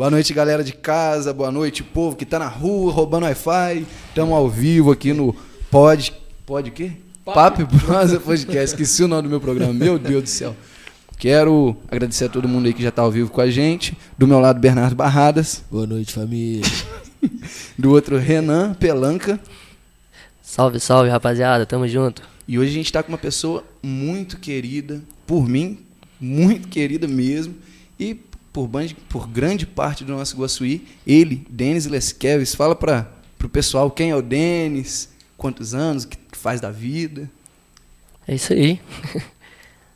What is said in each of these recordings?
Boa noite, galera de casa. Boa noite, povo que tá na rua roubando Wi-Fi. Estamos ao vivo aqui no Pod. Pod o quê? Papo Prosa Podcast. Esqueci o nome do meu programa. Meu Deus do céu. Quero agradecer a todo mundo aí que já tá ao vivo com a gente. Do meu lado, Bernardo Barradas. Boa noite, família. Do outro, Renan Pelanca. Salve, salve, rapaziada. Tamo junto. E hoje a gente tá com uma pessoa muito querida, por mim, muito querida mesmo. E por, por grande parte do nosso Guaçuí, ele, Denis Lesqueves. Fala para o pessoal quem é o Denis, quantos anos, o que faz da vida. É isso aí.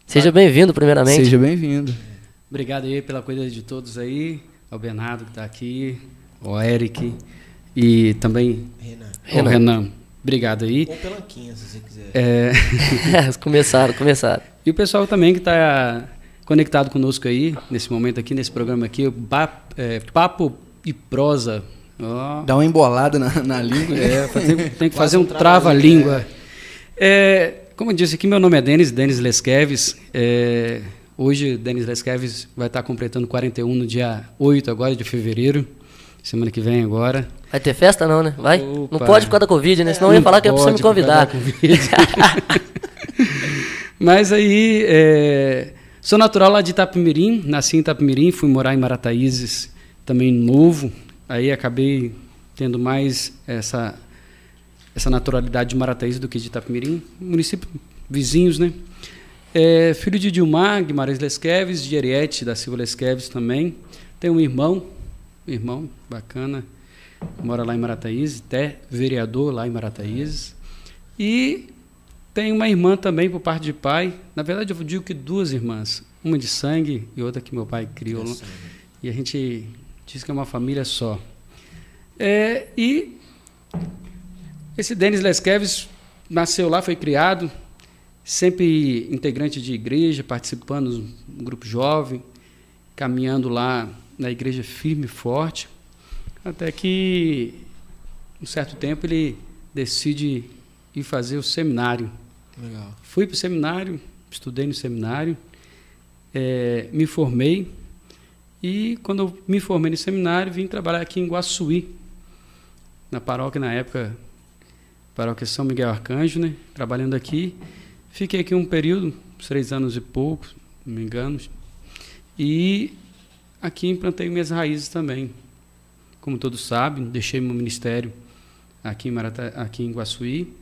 Seja bem-vindo, primeiramente. Seja bem-vindo. Obrigado aí pela coisa de todos aí, ao Bernardo que está aqui, ao Eric e também Renan. ao Renan. Obrigado aí. Ou pelanquinha, se você quiser. É, começaram, começaram. e o pessoal também que está conectado conosco aí, nesse momento aqui, nesse programa aqui, é, Papo e Prosa. Ó, Dá uma embolada na, na língua. É, tem, tem que fazer um trava-língua. É, como eu disse aqui, meu nome é Denis, Denis Lesqueves. É, hoje, Denis Lesqueves vai estar completando 41 no dia 8 agora de fevereiro. Semana que vem agora. Vai ter festa não, né? Vai? Opa. Não pode por causa da Covid, né? Senão eu ia falar que é pra você me Pode, por causa convidar. da Covid. Mas aí, é, sou natural lá de Itapemirim, nasci em Itapemirim, fui morar em Marataízes, também novo. Aí acabei tendo mais essa, essa naturalidade de Marataízes do que de Itapemirim, município vizinhos, né? É, filho de Dilmar Guimarães Lesqueves, de Ariete da Silva Lesqueves também. Tenho um irmão, um irmão bacana, mora lá em Marataízes, até vereador lá em Marataízes. E tem uma irmã também por parte de pai. Na verdade, eu digo que duas irmãs. Uma de sangue e outra que meu pai criou. E a gente diz que é uma família só. É, e esse Denis Lesqueves nasceu lá, foi criado, sempre integrante de igreja, participando do grupo jovem, caminhando lá na igreja firme e forte, até que, um certo tempo, ele decide ir fazer o seminário. Legal. Fui para o seminário, estudei no seminário, eh, me formei e quando eu me formei no seminário vim trabalhar aqui em Guaçuí, na paróquia na época, paróquia São Miguel Arcanjo, né? Trabalhando aqui, fiquei aqui um período, três anos e pouco, não me engano, e aqui implantei minhas raízes também. Como todos sabem, deixei meu ministério aqui em, Marata, aqui em Guaçuí,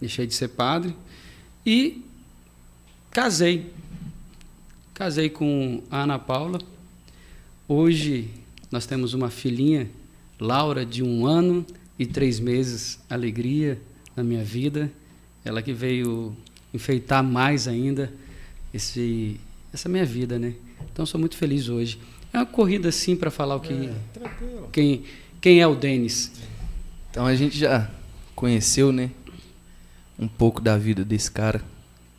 deixei de ser padre e casei. Casei com a Ana Paula. Hoje nós temos uma filhinha, Laura, de um ano e três meses. Alegria na minha vida. Ela que veio enfeitar mais ainda esse, essa minha vida, né? Então sou muito feliz hoje. É uma corrida assim para falar o que Tranquilo. quem quem é o Denis. Então a gente já conheceu, né? Um pouco da vida desse cara.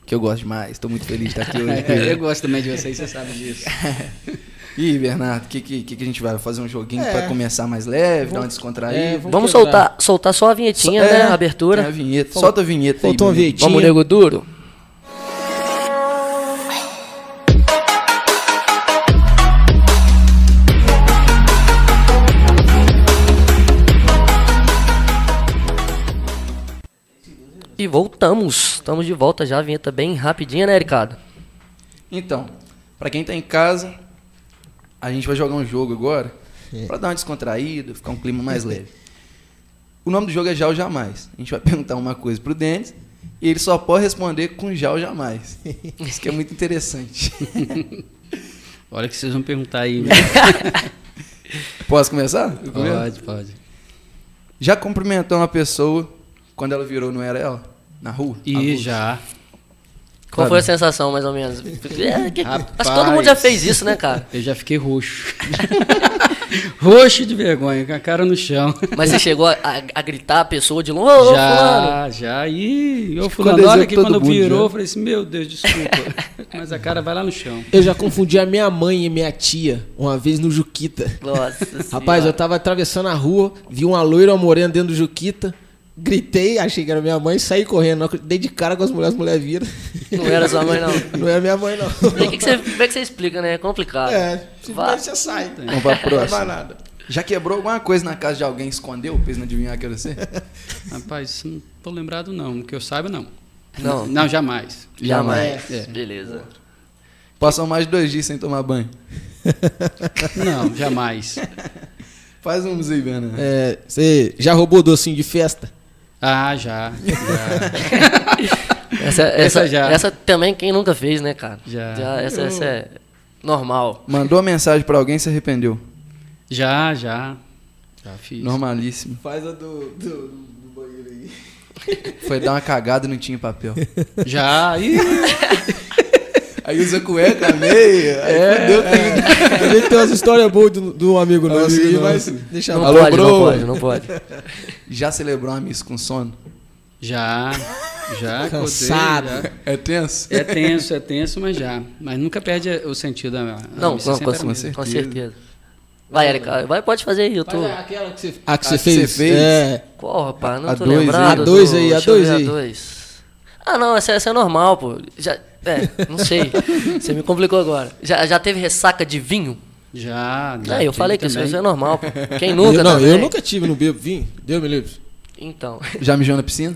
Que eu gosto demais. Estou muito feliz de estar aqui hoje. eu gosto também de vocês, você sabe disso. E Bernardo, o que, que, que a gente vai fazer um joguinho É. para começar mais leve, dar uma Vamos- descontraída? é, Vamos quebrar. soltar, soltar só a vinhetinha, É, né? A Tem a abertura. vinheta. Fal- Solta a vinheta faltou aí. uma meu vinhetinha. Vamos, nego duro. E voltamos. Estamos de volta já. A vinheta bem rapidinha, né, Ricardo? Então, para quem tá em casa, a gente vai jogar um jogo agora para dar uma descontraída, ficar um clima mais leve. O nome do jogo é Já ou Jamais. A gente vai perguntar uma coisa pro Denis e ele só pode responder com Já ou Jamais. Isso que é muito interessante. Olha que vocês vão perguntar aí. né? Posso começar? Pode, pode. Já cumprimentou uma pessoa quando ela virou, não era ela? Na rua? E Avulso? já. Qual Tá foi a sensação, mais ou menos? É, que- acho que todo mundo já fez isso, né, cara? Eu já fiquei roxo. roxo de vergonha, com a cara no chão. Mas você chegou a, a- a gritar a pessoa de longe, ô, ô, fulano. já, já. E ô, Ficou fulano, olha que quando virou, já. eu falei assim, meu Deus, desculpa. Mas a cara vai lá no chão. Eu já confundi a minha mãe e minha tia uma vez no Juquita. Nossa Rapaz, eu senhora. tava atravessando a rua, vi uma loira uma morena dentro do Juquita. Gritei, achei que era minha mãe, saí correndo. Dei de cara com as mulheres, as mulheres viram. Não era sua mãe, não. Não era minha mãe, não. E que, que você, como é que você explica, né? É complicado. É, Vai. simplesmente você sai. Vamos pra Não vai próxima. nada. Já quebrou alguma coisa na casa de alguém escondeu? Eles não adivinhar que era você? Rapaz, isso não tô lembrado não, que eu saiba não. Não. Não, jamais. Jamais. É. Beleza. Passam mais de dois dias sem tomar banho. Não, jamais. Faz um aí, Bena. É, você já roubou docinho de festa? Ah, já. Já. Essa, essa, já. essa também quem nunca fez, né, cara? Já. essa, essa é normal. Mandou uma mensagem pra alguém e se arrependeu. Já, já. Já fiz. Normalíssimo. Faz a do, do, do banheiro aí. Foi dar uma cagada e não tinha papel. Já. Ih, Aí usa cueca, meia. Aí É. fudeu tudo. A gente tem umas histórias boas de, de um amigo nosso Amigo aí, nosso. mas deixa Não. Alô, pode, bro. não pode, não pode. Já celebrou uma missa com sono? já. Já. acordei, Cansado. já. É tenso? É tenso, é tenso, mas já. Mas nunca perde o sentido da. a Não, missa não, sempre com, era a mesma. com certeza. certeza. Vai, Erika, vai, pode fazer aí, eu tô. Mas é aquela que você, a que A você que fez. você fez? É. Qual, rapaz? Não A tô dois aí. lembrado. A dois do- aí, a dois aí. A dois. Ah, não, essa, essa é normal, pô. Já, é, não sei. Você me complicou agora. Já, já teve ressaca de vinho? Já. já Ah, eu falei que isso, também. isso é normal, pô. Quem nunca eu, não, também? eu nunca tive no bebo vinho. Deus me livre. Então. Já mijou na piscina?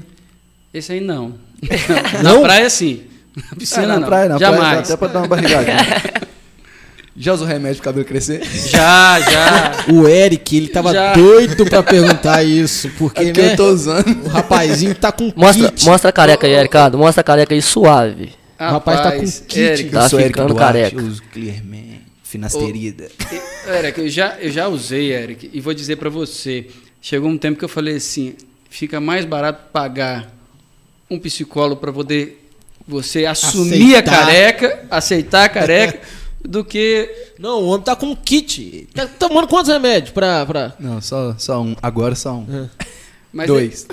Esse aí não. Não? Na praia, sim. Na piscina, Ah, na não. praia, na praia, Jamais. dá até pra dar uma barrigadinha. Já usou remédio pro cabelo crescer? Já, já. O Eric, ele tava Já. doido pra perguntar isso, porque, É que né, eu tô usando. o rapazinho tá com Mostra, kit. mostra a careca aí, Ricardo. Mostra a careca aí suave. O rapaz tá com kit. Eric, Tá sou Eric Duarte, careca. eu uso Clearman, finasterida. Eric, eu já, eu já usei, Eric, e vou dizer pra você. Chegou um tempo que eu falei assim: fica mais barato pagar um psicólogo pra poder você assumir Aceitar. a careca, aceitar a careca, do que. Não, o homem tá com kit. Tá tomando quantos remédios pra... pra... Não, só, só um. Agora só um. Mas Dois.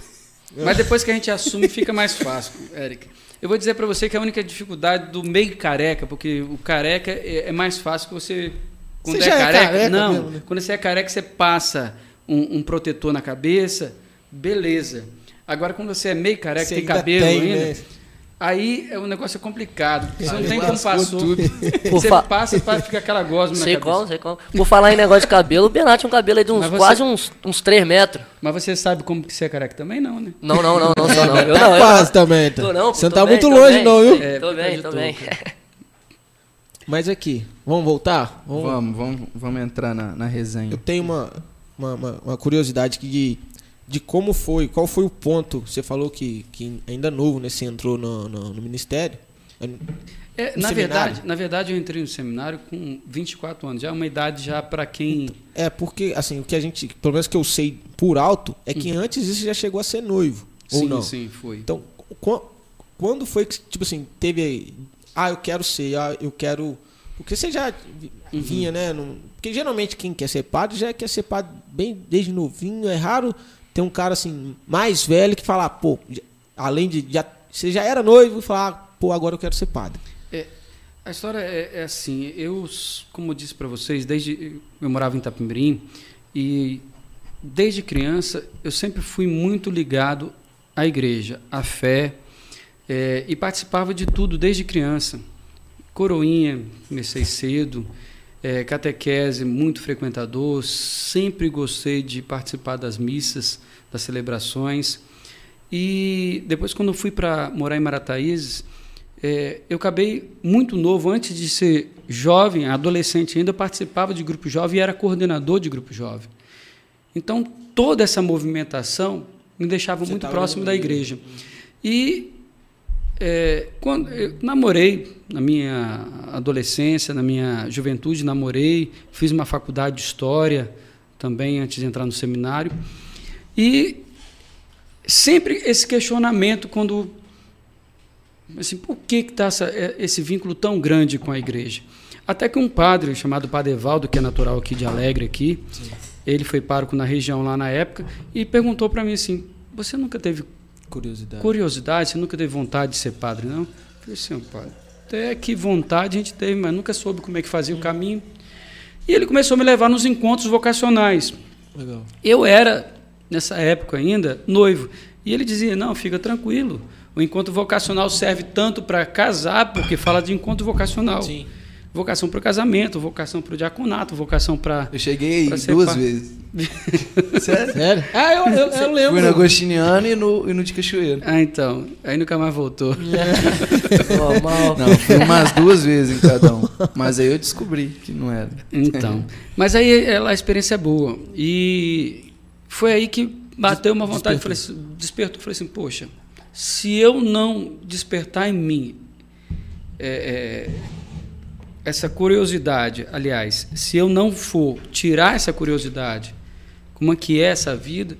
Mas depois que a gente assume, fica mais fácil, Eric. Eu vou dizer pra você que a única dificuldade do meio careca, porque o careca é, é mais fácil que você. Quando Você é é careca. careca não, mesmo, né? quando você é careca, você passa um, um protetor na cabeça, beleza. Agora, quando você é meio careca, Você tem ainda cabelo tem, ainda, né? Aí é um negócio complicado. porque Você não tem como lascou passar. tudo. Por Você fa- passa e fica aquela gosma na Sei cabeça. qual, sei qual. Por falar em negócio de cabelo, o Bernardo tinha um cabelo aí de uns Mas você- quase uns, uns 3 metros. Mas você sabe como que você é careca também, não, né? Não, não, não, não, só não. Eu não, eu quase não. também, tá? Tô não, Você não tá bem, muito longe bem. não, viu? É, tô bem, tô bem. Mas aqui, vamos voltar? Vamos... Vamos, vamos, vamos entrar na, na resenha. Eu tenho uma, uma, uma- uma curiosidade aqui de, como foi, qual foi o ponto. Você falou que, que ainda novo, né? Você entrou no, no, no ministério. É, No na, seminário? verdade, na verdade, eu entrei no seminário com 24 anos. Já é uma idade já para quem. É porque, assim, o que a gente, pelo menos que eu sei por alto, é que antes isso já chegou a ser noivo. ou sim, não? sim, foi. Então, qu- quando foi que, tipo assim, teve aí, ah, eu quero ser, ah, eu quero. Porque você já Uhum. vinha, né? num- porque geralmente quem quer ser padre já quer ser padre bem desde novinho. É raro ter um cara assim, mais velho que falar, pô, além de. Já, você já era noivo e falar, pô, agora eu quero ser padre. A história é, é assim, eu, como eu disse para vocês, desde eu morava em Itapemirim e desde criança eu sempre fui muito ligado à igreja, à fé eh, e participava de tudo desde criança. Coroinha, comecei cedo, eh, catequese, muito frequentador, sempre gostei de participar das missas, das celebrações. E depois, quando fui para morar em Marataízes, é, eu acabei muito novo, antes de ser jovem, adolescente ainda, eu participava de grupo jovem e era coordenador de grupo jovem. Então, toda essa movimentação me deixava Você muito próximo da igreja. E é, quando eu namorei na minha adolescência, na minha juventude, namorei, fiz uma faculdade de história também antes de entrar no seminário. E sempre esse questionamento quando assim, por que está esse vínculo tão grande com a igreja? Até que um padre chamado Padre Evaldo, que é natural aqui de Alegre aqui, ele foi pároco na região lá na época e perguntou para mim assim: "Você nunca teve Curiosidade. curiosidade, você nunca teve vontade de ser padre, não?" Eu falei assim, padre, até que vontade a gente teve, mas nunca soube como é que fazia o caminho. E ele começou a me levar nos encontros vocacionais. Legal. Eu era, nessa época ainda, noivo. E ele dizia: não, fica tranquilo. O encontro vocacional serve tanto para casar, porque fala de encontro vocacional. Sim. Vocação para o casamento, vocação para o diaconato, vocação para. Eu cheguei duas pa- vezes. Sério? Sério? Ah, eu, eu, eu lembro. Fui no Agostiniano e no, e no de Cachoeiro. Ah, então. Aí nunca mais voltou. Normal. Não, fui umas duas vezes em cada um. Mas aí eu descobri que não era. Então. Mas aí ela, a experiência é boa. E foi aí que bateu uma vontade. Falei, assim- despertou. Falei assim, poxa, se eu não despertar em mim é, é, essa curiosidade, aliás, se eu não for tirar essa curiosidade, como é que é essa vida,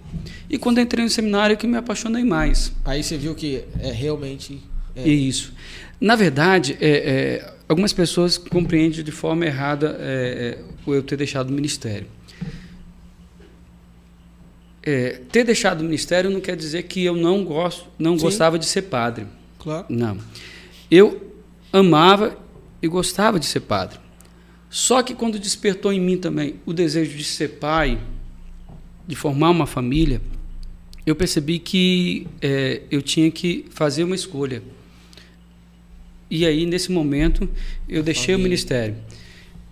e quando entrei no seminário é que me apaixonei mais. Aí você viu que é realmente. É, Isso. Na verdade, é, é, algumas pessoas compreendem de forma errada é, é, eu ter deixado o ministério. É, ter deixado o ministério não quer dizer que eu não gosto, não Sim. gostava de ser padre. Claro. Não. Eu amava e gostava de ser padre. Só que quando despertou em mim também o desejo de ser pai, de formar uma família, eu percebi que é, eu tinha que fazer uma escolha. E aí, nesse momento, eu deixei o família. ministério.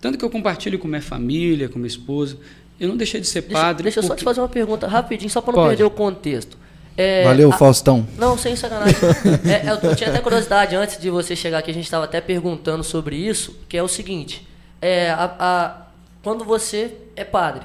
Tanto que eu compartilho com minha família, com minha esposa. Eu não deixei de ser Deixa, padre. deixa eu só porque- te fazer uma pergunta rapidinho, só para não Pode. perder o contexto. É, Valeu, a- Faustão. Não, sem sacanagem. É, eu, eu tinha até curiosidade, antes de você chegar aqui, a gente estava até perguntando sobre isso, que é o seguinte. É, a- a- quando você é padre,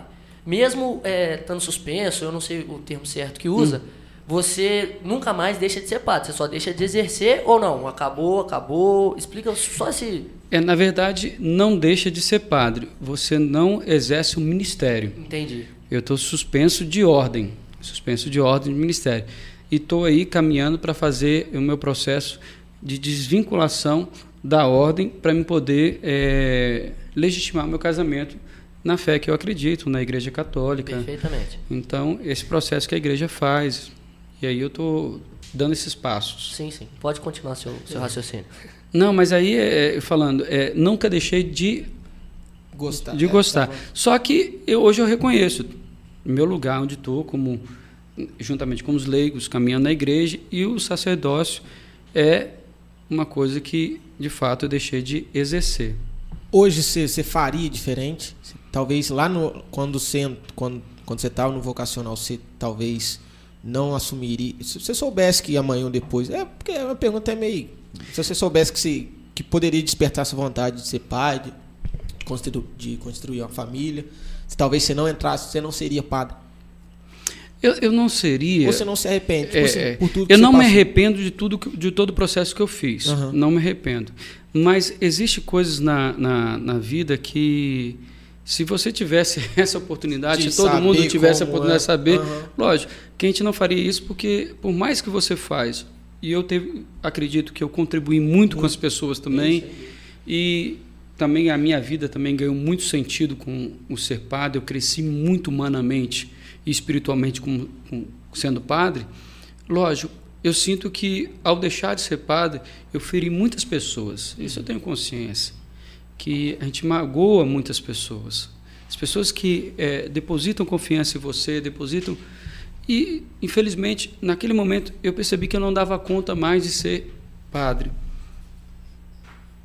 mesmo é, estando suspenso, eu não sei o termo certo que usa, você nunca mais deixa de ser padre, você só deixa de exercer ou não? Acabou, acabou. Explica só esse... É, na verdade, não deixa de ser padre. Você não exerce o ministério. Entendi. Eu estou suspenso de ordem, suspenso de ordem de ministério. E estou aí caminhando para fazer o meu processo de desvinculação da ordem para me poder eh, legitimar meu casamento na fé que eu acredito, na Igreja Católica. Perfeitamente. Então, esse processo que a Igreja faz. E aí eu estou dando esses passos. Sim, sim. Pode continuar seu, seu raciocínio. Não, mas aí, é, falando, é, nunca deixei de Gostar. de É, gostar. tá bom. Só que eu, hoje eu reconheço meu lugar onde estou, como juntamente com os leigos, caminhando na igreja, e o sacerdócio é uma coisa que, de fato, eu deixei de exercer. Hoje você, faria diferente? Talvez lá no quando você quando quando você estava no vocacional, você talvez não assumiria. Se você soubesse que amanhã ou depois, é porque a pergunta é meio. Se você soubesse que se que poderia despertar essa vontade de ser pai, de, constru- de construir uma família, se talvez você não entrasse, você não seria padre. Eu, eu não seria. Você não se arrepende, tipo É, assim, é. por tudo que eu não me arrependo de tudo que- de todo o processo que eu fiz. Aham. Não me arrependo. Mas existe coisas na, na, na vida que se você tivesse essa oportunidade, De se todo mundo tivesse a oportunidade é. de saber, Aham. lógico, que a gente não faria isso porque por mais que você faz, e eu teve, acredito que eu contribuí muito com as pessoas também, e também a minha vida também ganhou muito sentido com o ser padre, eu cresci muito humanamente e espiritualmente como, com- sendo padre. Lógico, eu sinto que ao deixar de ser padre, eu feri muitas pessoas. Isso eu tenho consciência. Que a gente magoa muitas pessoas. As pessoas que eh, depositam confiança em você, depositam. E, infelizmente, naquele momento, eu percebi que eu não dava conta mais de ser padre.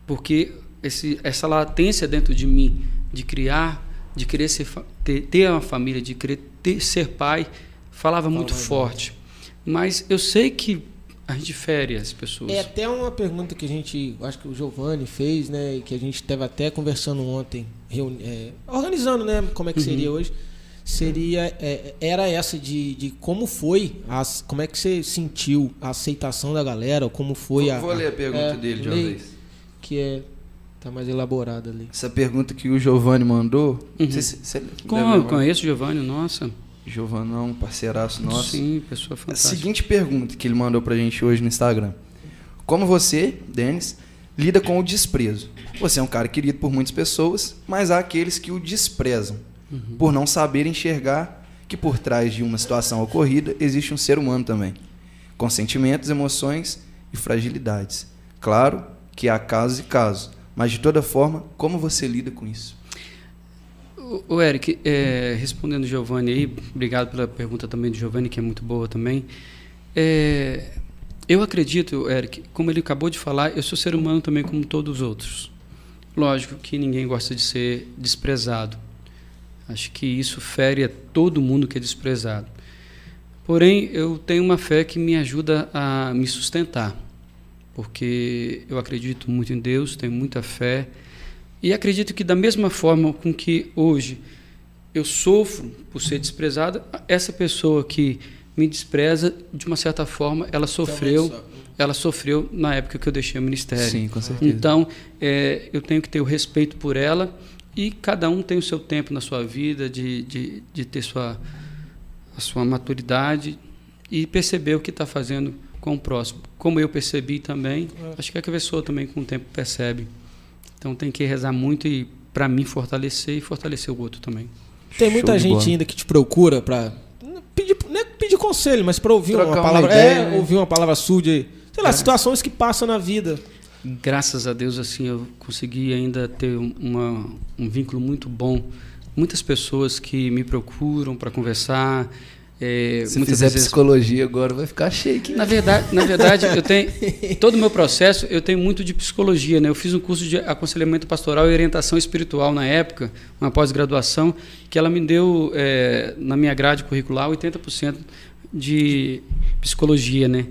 Porque esse, essa latência dentro de mim de criar, de querer ser, ter, ter uma família, de querer ter, ser pai, falava muito mais forte. Mas eu sei que a gente fere as pessoas. É até uma pergunta que a gente, acho que o Giovanni fez, né, e que a gente esteve até conversando ontem, reuni- é, organizando, né, como é que seria hoje. Seria é, era essa de, de como foi, as, como é que você sentiu a aceitação da galera, como foi Vou, a vou ler a pergunta é, dele de uma lei, vez. que é tá mais elaborada ali. Essa pergunta que o Giovanni mandou. Uhum. Você, você Como conheço o Giovanni, nossa. Giovanão, parceiraço nosso. Sim, pessoa A fantástica. seguinte pergunta que ele mandou pra gente hoje no Instagram. Como você, Denis, lida com o desprezo? Você é um cara querido por muitas pessoas, mas há aqueles que o desprezam, por não saber enxergar que por trás de uma situação ocorrida existe um ser humano também, com sentimentos, emoções e fragilidades. Claro que há casos e casos, mas de toda forma, como você lida com isso? O, Eric, é, respondendo o Giovanni aí, obrigado pela pergunta também do Giovanni, que é muito boa também. É, eu acredito, Eric, como ele acabou de falar, eu sou ser humano também como todos os outros. Lógico que ninguém gosta de ser desprezado. Acho que isso fere a todo mundo que é desprezado. Porém, eu tenho uma fé que me ajuda a me sustentar, porque eu acredito muito em Deus, tenho muita fé e acredito que da mesma forma com que hoje eu sofro por ser desprezado, essa pessoa que me despreza, de uma certa forma, ela sofreu, ela sofreu na época que eu deixei o ministério. Sim, com certeza. Então, é, eu tenho que ter o respeito por ela e cada um tem o seu tempo na sua vida de, de, de ter sua, a sua maturidade e perceber o que está fazendo com o próximo. Como eu percebi também, é. acho que a pessoa também com o tempo percebe. Então tem que rezar muito e para mim fortalecer e fortalecer o outro também. Tem muita gente ainda que te procura para pedir, não é pedir conselho, mas para ouvir Trocar uma palavra, uma ideia, é, né? ouvir uma palavra sua de, sei lá, é. situações que passam na vida. Graças a Deus assim eu consegui ainda ter uma, um vínculo muito bom. Muitas pessoas que me procuram para conversar, é, Se fizer vezes... psicologia agora vai ficar shake. Na verdade, na verdade eu tenho todo o meu processo eu tenho muito de psicologia, né? Eu fiz um curso de aconselhamento pastoral e orientação espiritual na época, uma pós-graduação que ela me deu é, na minha grade curricular 80% de psicologia, né?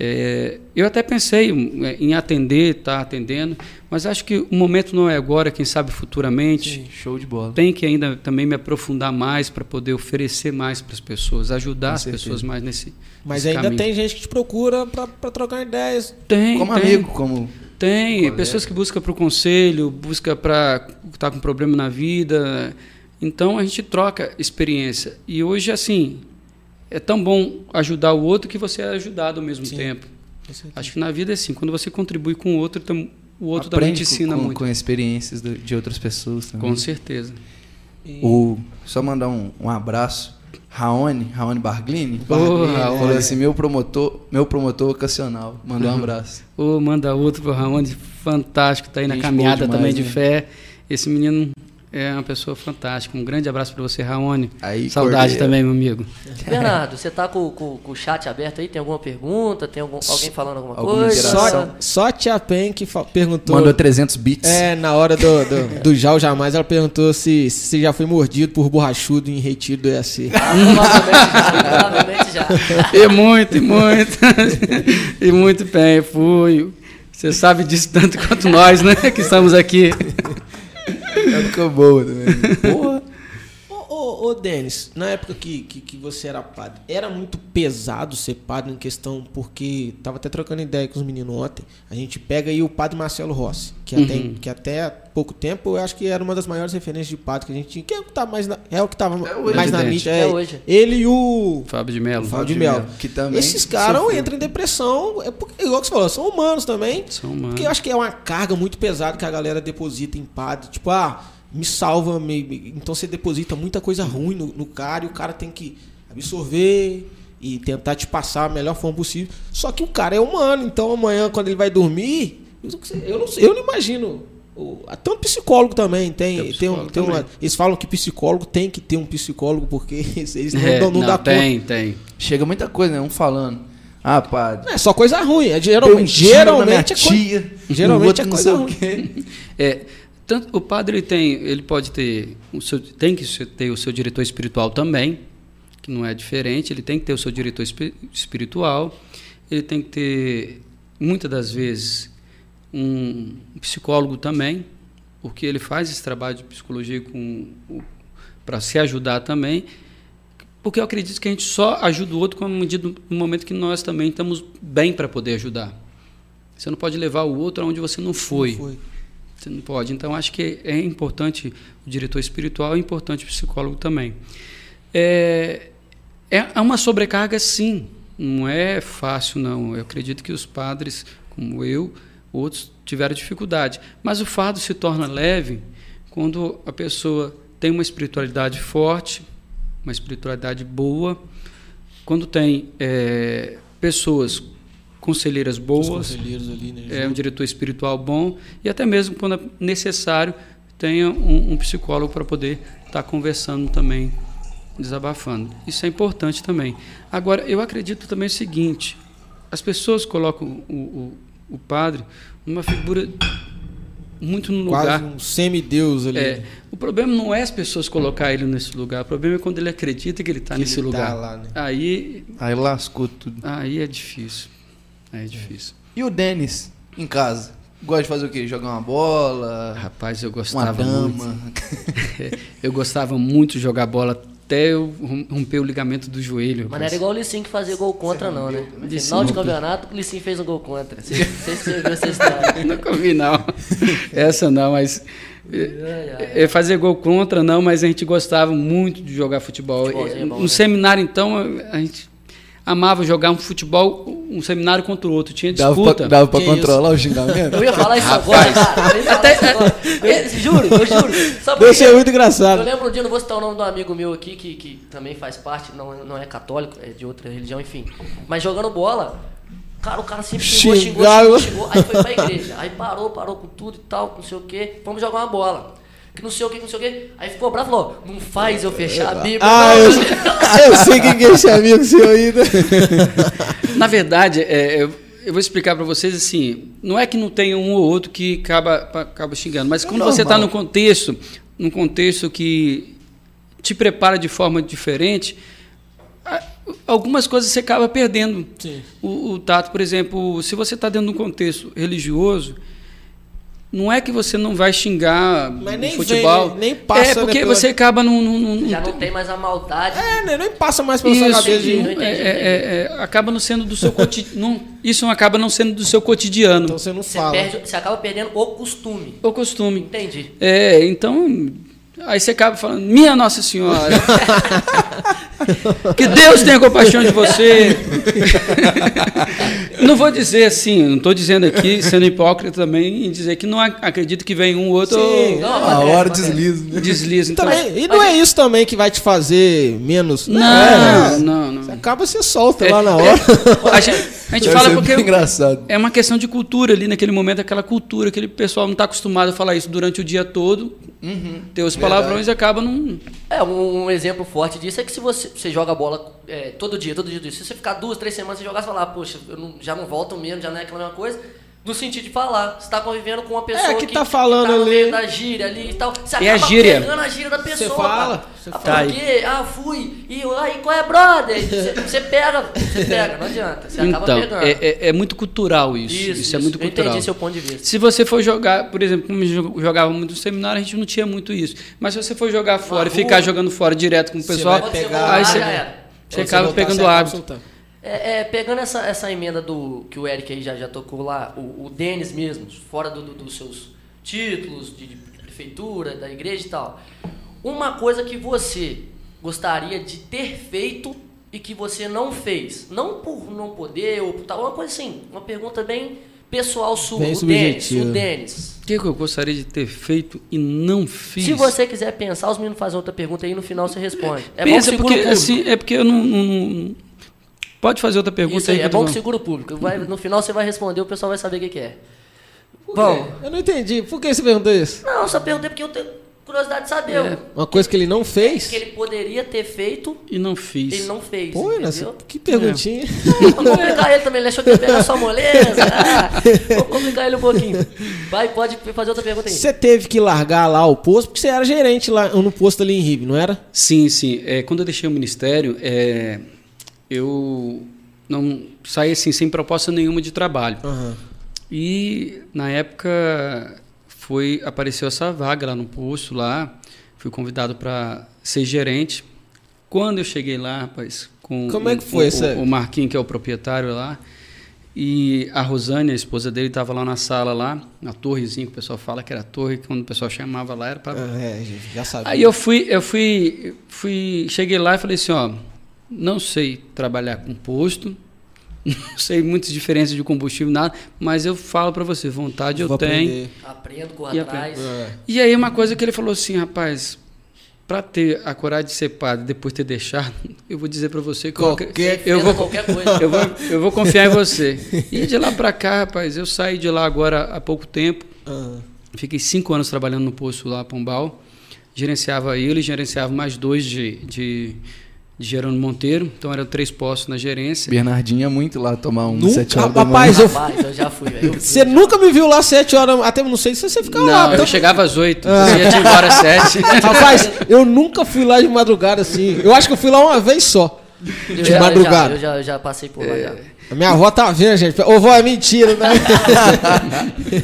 É, eu até pensei em atender, estar tá atendendo, mas acho que o momento não é agora, quem sabe futuramente. Sim, show de bola. Tem que ainda também me aprofundar mais para poder oferecer mais para as pessoas, ajudar Com as certeza. pessoas mais nesse Mas nesse ainda caminho. tem gente que te procura para trocar ideias. Tem. Como tem, amigo, como. Tem, colega. pessoas que buscam para o conselho, busca para estar tá com problema na vida. Então a gente troca experiência. E hoje, assim, é tão bom ajudar o outro que você é ajudado ao mesmo Sim, tempo. Acho que na vida é assim, quando você contribui com o outro, o outro Aprende também te ensina com, muito. Com experiências de outras pessoas também. Com certeza. E... O, só mandar um, um abraço. Raoni, Raoni Barglini, oh, Raoni. falou assim, meu promotor, meu promotor ocasional, mandou um abraço. oh, manda outro pro Raoni, fantástico, tá aí na caminhada demais, também né? de fé. Esse menino é uma pessoa fantástica. Um grande abraço para você, Raoni. Aí, Saudade Cordeiro. também, meu amigo. Bernardo, você está com, com, com, o chat aberto aí? Tem alguma pergunta? Tem algum, alguém falando alguma, alguma coisa? Só, só a Tia Pen que perguntou. Mandou 300 bits. É, na hora do, do, do Já ou Jamais, ela perguntou se, se já foi mordido por borrachudo em retiro do EAC. Ah, provavelmente já. e muito, e muito. e muito bem, fui. Você sabe disso tanto quanto nós, né? Que estamos aqui. Época boa também. Porra. Ô, Denis, na época que, que, que, você era padre, era muito pesado ser padre em questão, porque tava até trocando ideia com os meninos ontem. A gente pega aí o padre Marcelo Rossi, que, uhum. até, que até há pouco tempo eu acho que era uma das maiores referências de padre que a gente tinha. Que é o que, tá mais na, é o que tava é mais na mídia. É, é, hoje. Ele e o. Fábio de Mello. Fábio de Mello. Que também Esses caras entram em depressão, é porque, igual que você falou, são humanos também. São humanos. Porque eu acho que é uma carga muito pesada que a galera deposita em padre. Tipo, ah me salva, me, então você deposita muita coisa ruim no, no cara e o cara tem que absorver e tentar te passar a melhor forma possível. Só que o cara é humano, então amanhã quando ele vai dormir, eu não, eu não imagino. Até um psicólogo também tem. tem, tem, um, tem uma, eles falam que psicólogo tem que ter um psicólogo, porque eles não, é, não, não, não dá tem, conta. Tem, Chega muita coisa, né? Um falando. Ah, padre. É só coisa ruim. É, geralmente, geralmente, é tia, geralmente é coisa ruim. É, tanto, o padre tem, ele pode ter, o seu, tem que ter o seu diretor espiritual também, que não é diferente. Ele tem que ter o seu diretor espiritual. Ele tem que ter, muitas das vezes, um psicólogo também, porque ele faz esse trabalho de psicologia para se ajudar também. Porque eu acredito que a gente só ajuda o outro com a medida no momento que nós também estamos bem para poder ajudar. Você não pode levar o outro aonde você não foi. Não foi. Não pode. Então, acho que é importante o diretor espiritual, é importante o psicólogo também. É, é uma sobrecarga, sim. Não é fácil, não. Eu acredito que os padres, como eu, outros, tiveram dificuldade. Mas o fardo se torna leve quando a pessoa tem uma espiritualidade forte, uma espiritualidade boa, quando tem é, pessoas conselheiras boas, ali, né, é um diretor espiritual bom e até mesmo quando é necessário tenha um, um psicólogo para poder estar tá conversando também desabafando. Isso é importante também. Agora, eu acredito também o seguinte: as pessoas colocam o, o, o padre numa figura muito no Quase lugar. um semideus ali. É, o problema não é as pessoas colocar ele nesse lugar. O problema é quando ele acredita que ele está nesse ele tá lugar. lá, né? Aí, Aí lascou tudo. aí é difícil. Aí é difícil. E o Denis, em casa? Gosta de fazer o quê? Jogar uma bola? Rapaz, eu Uma gostava dama? muito. Eu gostava muito de jogar bola até eu rom- romper o ligamento do joelho. Mas não era igual o Lissin que fazia gol contra, não, né? No final de campeonato, o Lissin fez um gol contra. Não sei se você viu essa história. Nunca vi, não. Essa não, mas. Ai. É, fazer gol contra, não, mas a gente gostava muito de jogar futebol. Futebolzinho é bom, no né? seminário, então, a gente amava jogar um futebol, um seminário contra o outro. Tinha disputa. dava pra Que controlar o xingamento? Eu ia falar isso agora, cara. Eu ia falar isso agora. Eu- juro, eu juro. Sabe por Deve quê? ser muito Eu engraçado. lembro um dia, não vou citar o nome de um amigo meu aqui, que, que também faz parte, não, não é católico, é de outra religião, enfim. Mas jogando bola, cara, o cara sempre xingou, xingou, xingou, xingou. Aí foi pra igreja. Aí parou, parou com tudo e tal, não sei o quê. Vamos jogar uma bola. Que não sei o que, não sei o que. Aí ficou bravo e falou: Não faz eu fechar a Bíblia. Ah, eu, não. eu sei quem que é esse amigo seu ainda. Na verdade, é, eu, eu vou explicar para vocês assim, não é que não tenha um ou outro que acaba, acaba xingando, mas quando você está no contexto, num contexto que te prepara de forma diferente, a- algumas coisas você acaba perdendo. Sim. O, o tato, por exemplo, se você está dentro de um contexto religioso, não é que você não vai xingar Mas nem futebol. vem, nem passa, É porque né, pela- você acaba num, num- num- Já não tem mais a maldade. É, né? Nem passa mais pela sua isso, cabeça. entendi, de- entendi, é, é, é, acaba não sendo do seu cotidiano. Isso não acaba não sendo do seu cotidiano. Então você não Você, fala. perde, você acaba perdendo o costume. o costume. Entendi. É, então. Aí você acaba falando, minha Nossa Senhora. que Deus tenha compaixão de você. não vou dizer assim, não estou dizendo aqui, sendo hipócrita também, em dizer que não ac- acredito que vem um ou outro Sim. Não, A hora desliza, né? desliza. Então, Também, e não é isso também que vai te fazer menos. não, É, não, não. Você acaba se solta É, lá na hora. A gente, a gente fala porque engraçado. é uma questão de cultura ali naquele momento, aquela cultura, aquele pessoal não está acostumado a falar isso durante o dia todo. ter os verdade. palavrões e acaba não. É, um, um exemplo forte disso é que se você, você joga bola é, todo dia, todo dia, todo dia, se você ficar duas, três semanas sem jogar, você falar, poxa, eu não- já não volto mesmo, já não é aquela mesma coisa. No sentido de falar, você tá convivendo com uma pessoa É, que tá falando tá no ali. da gíria ali e tal. Você É a acaba gíria. pegando a gíria da pessoa. fala, cara. você ah, fala. por quê? Ah, fui. E aí, qual é, brother? Você, você pega, você pega, não adianta. Você acaba Então, pegando. é, é- é muito cultural isso. Isso, é muito eu cultural. entendi seu ponto de vista. Se você for jogar, por exemplo, como eu jogava muito no seminário, a gente não tinha muito isso. Mas se você for jogar fora e rua, ficar jogando fora direto com o você pessoal, vai você pegar- voltar, aí você, você acaba pegando você acaba hábito. É, é, pegando essa, essa emenda do que o Eric aí já, já tocou lá, o, o Denis mesmo, fora do- do- dos seus títulos de, de prefeitura, da igreja e tal. Uma coisa que você gostaria de ter feito e que você não fez. Não por não poder ou por tal, uma coisa assim, uma pergunta bem pessoal sua. Bem o Denis, o Denis. O que, que eu gostaria de ter feito e não fiz? Se você quiser pensar, os meninos fazem outra pergunta aí no final você responde. É Pensa, porque assim, é porque eu não, não- não- Pode fazer outra pergunta Isso aí. é eu bom que segura o público. Vai- no final você vai responder, o pessoal vai saber o que, que é. Por Bom, quê? Eu não entendi. Por que você perguntou isso? Não, só perguntei porque eu tenho curiosidade de saber. É. Uma coisa que ele não fez? Que ele poderia ter feito, E não fiz. ele não fez. Pô, nessa, que perguntinha. Vamos complicar ele também, ele achou que ia pegar só moleza. Ah, vamos complicar ele um pouquinho. Vai, pode fazer outra pergunta aí. Você teve que largar lá o posto, porque você era gerente lá no posto ali em Ribe, não era? Sim, sim. É, quando eu deixei o ministério, é, eu não saí assim sem proposta nenhuma de trabalho. Aham. E na época foi apareceu essa vaga lá no posto lá, fui convidado para ser gerente. Quando eu cheguei lá, rapaz, com Como é o- que foi o, o Marquinhos, que é o proprietário lá, e a Rosane, a esposa dele, estava lá na sala lá, na torrezinha que o pessoal fala que era torre, que quando o pessoal chamava lá era para É, já sabia. Aí eu fui, eu fui, fui, cheguei lá e falei assim, ó, não sei trabalhar com posto, não sei muitas diferenças de combustível, nada, mas eu falo para você, vontade eu tenho. aprender. Aprendo, corra E atrás. É. E aí uma coisa que ele falou assim, rapaz, para ter a coragem de ser padre depois de ter deixado, eu vou dizer para você que Qualquer- eu, vou, qualquer coisa. eu vou, eu vou confiar em você. E de lá para cá, rapaz, eu saí de lá agora há pouco tempo. Ah, Fiquei cinco anos trabalhando no posto lá, Pombal. gerenciava ele, gerenciava mais dois de, de, de Gerônimo Monteiro, então eram três postos na gerência. Bernardinho é muito lá tomar um Nunca, sete horas da manhã. rapaz, eu, Rapaz, eu já fui, velho. Você nunca me viu lá 7 horas, até não sei se você ficava lá. Não, então- eu chegava às oito, Ah. ia te embora às sete. Rapaz, eu nunca fui lá de madrugada assim. Eu acho que eu fui lá uma vez só. eu De já- madrugada. Eu já, eu já passei por lá já. A minha avó tá vendo, gente. Ô, vó, é mentira, né?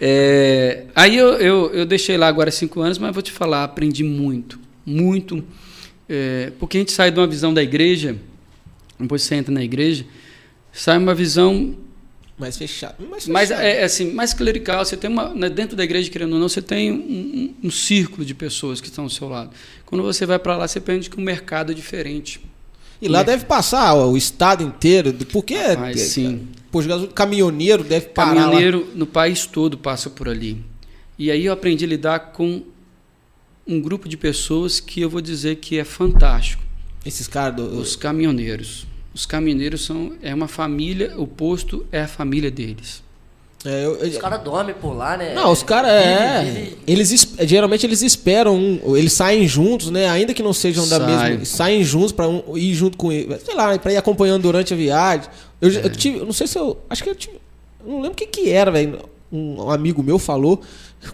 É, aí eu, eu, eu deixei lá agora cinco anos, mas vou te falar, aprendi muito, muito. É, porque a gente sai de uma visão da igreja, depois você entra na igreja, sai uma visão mais fechado. Mais fechado. mais, é, é assim, mais clerical. Você tem uma, né, dentro da igreja, querendo ou não, você tem um, um- um círculo de pessoas que estão ao seu lado. Quando você vai para lá, você aprende que o mercado é diferente. E lá deve passar ó, o estado inteiro. Porque Mas, sim. Pô, o caminhoneiro deve parar lá. Caminhoneiro no país todo passa por ali. E aí eu aprendi a lidar com um grupo de pessoas que eu vou dizer que é fantástico. Esses caras do. Os caminhoneiros. Os caminhoneiros são é uma família, o posto é a família deles. É, eu- eu- Os caras dormem por lá, né? Não, os caras é. Vive- vive- Eles es- geralmente eles esperam um, eles saem juntos, né? Ainda que não sejam da Saem. mesma, saem juntos pra um, ir junto com ele, sei lá, para ir acompanhando durante a viagem. Eu, É. eu tive, não sei se eu, acho que eu tive, eu não lembro o que que era, velho. Um, um amigo meu falou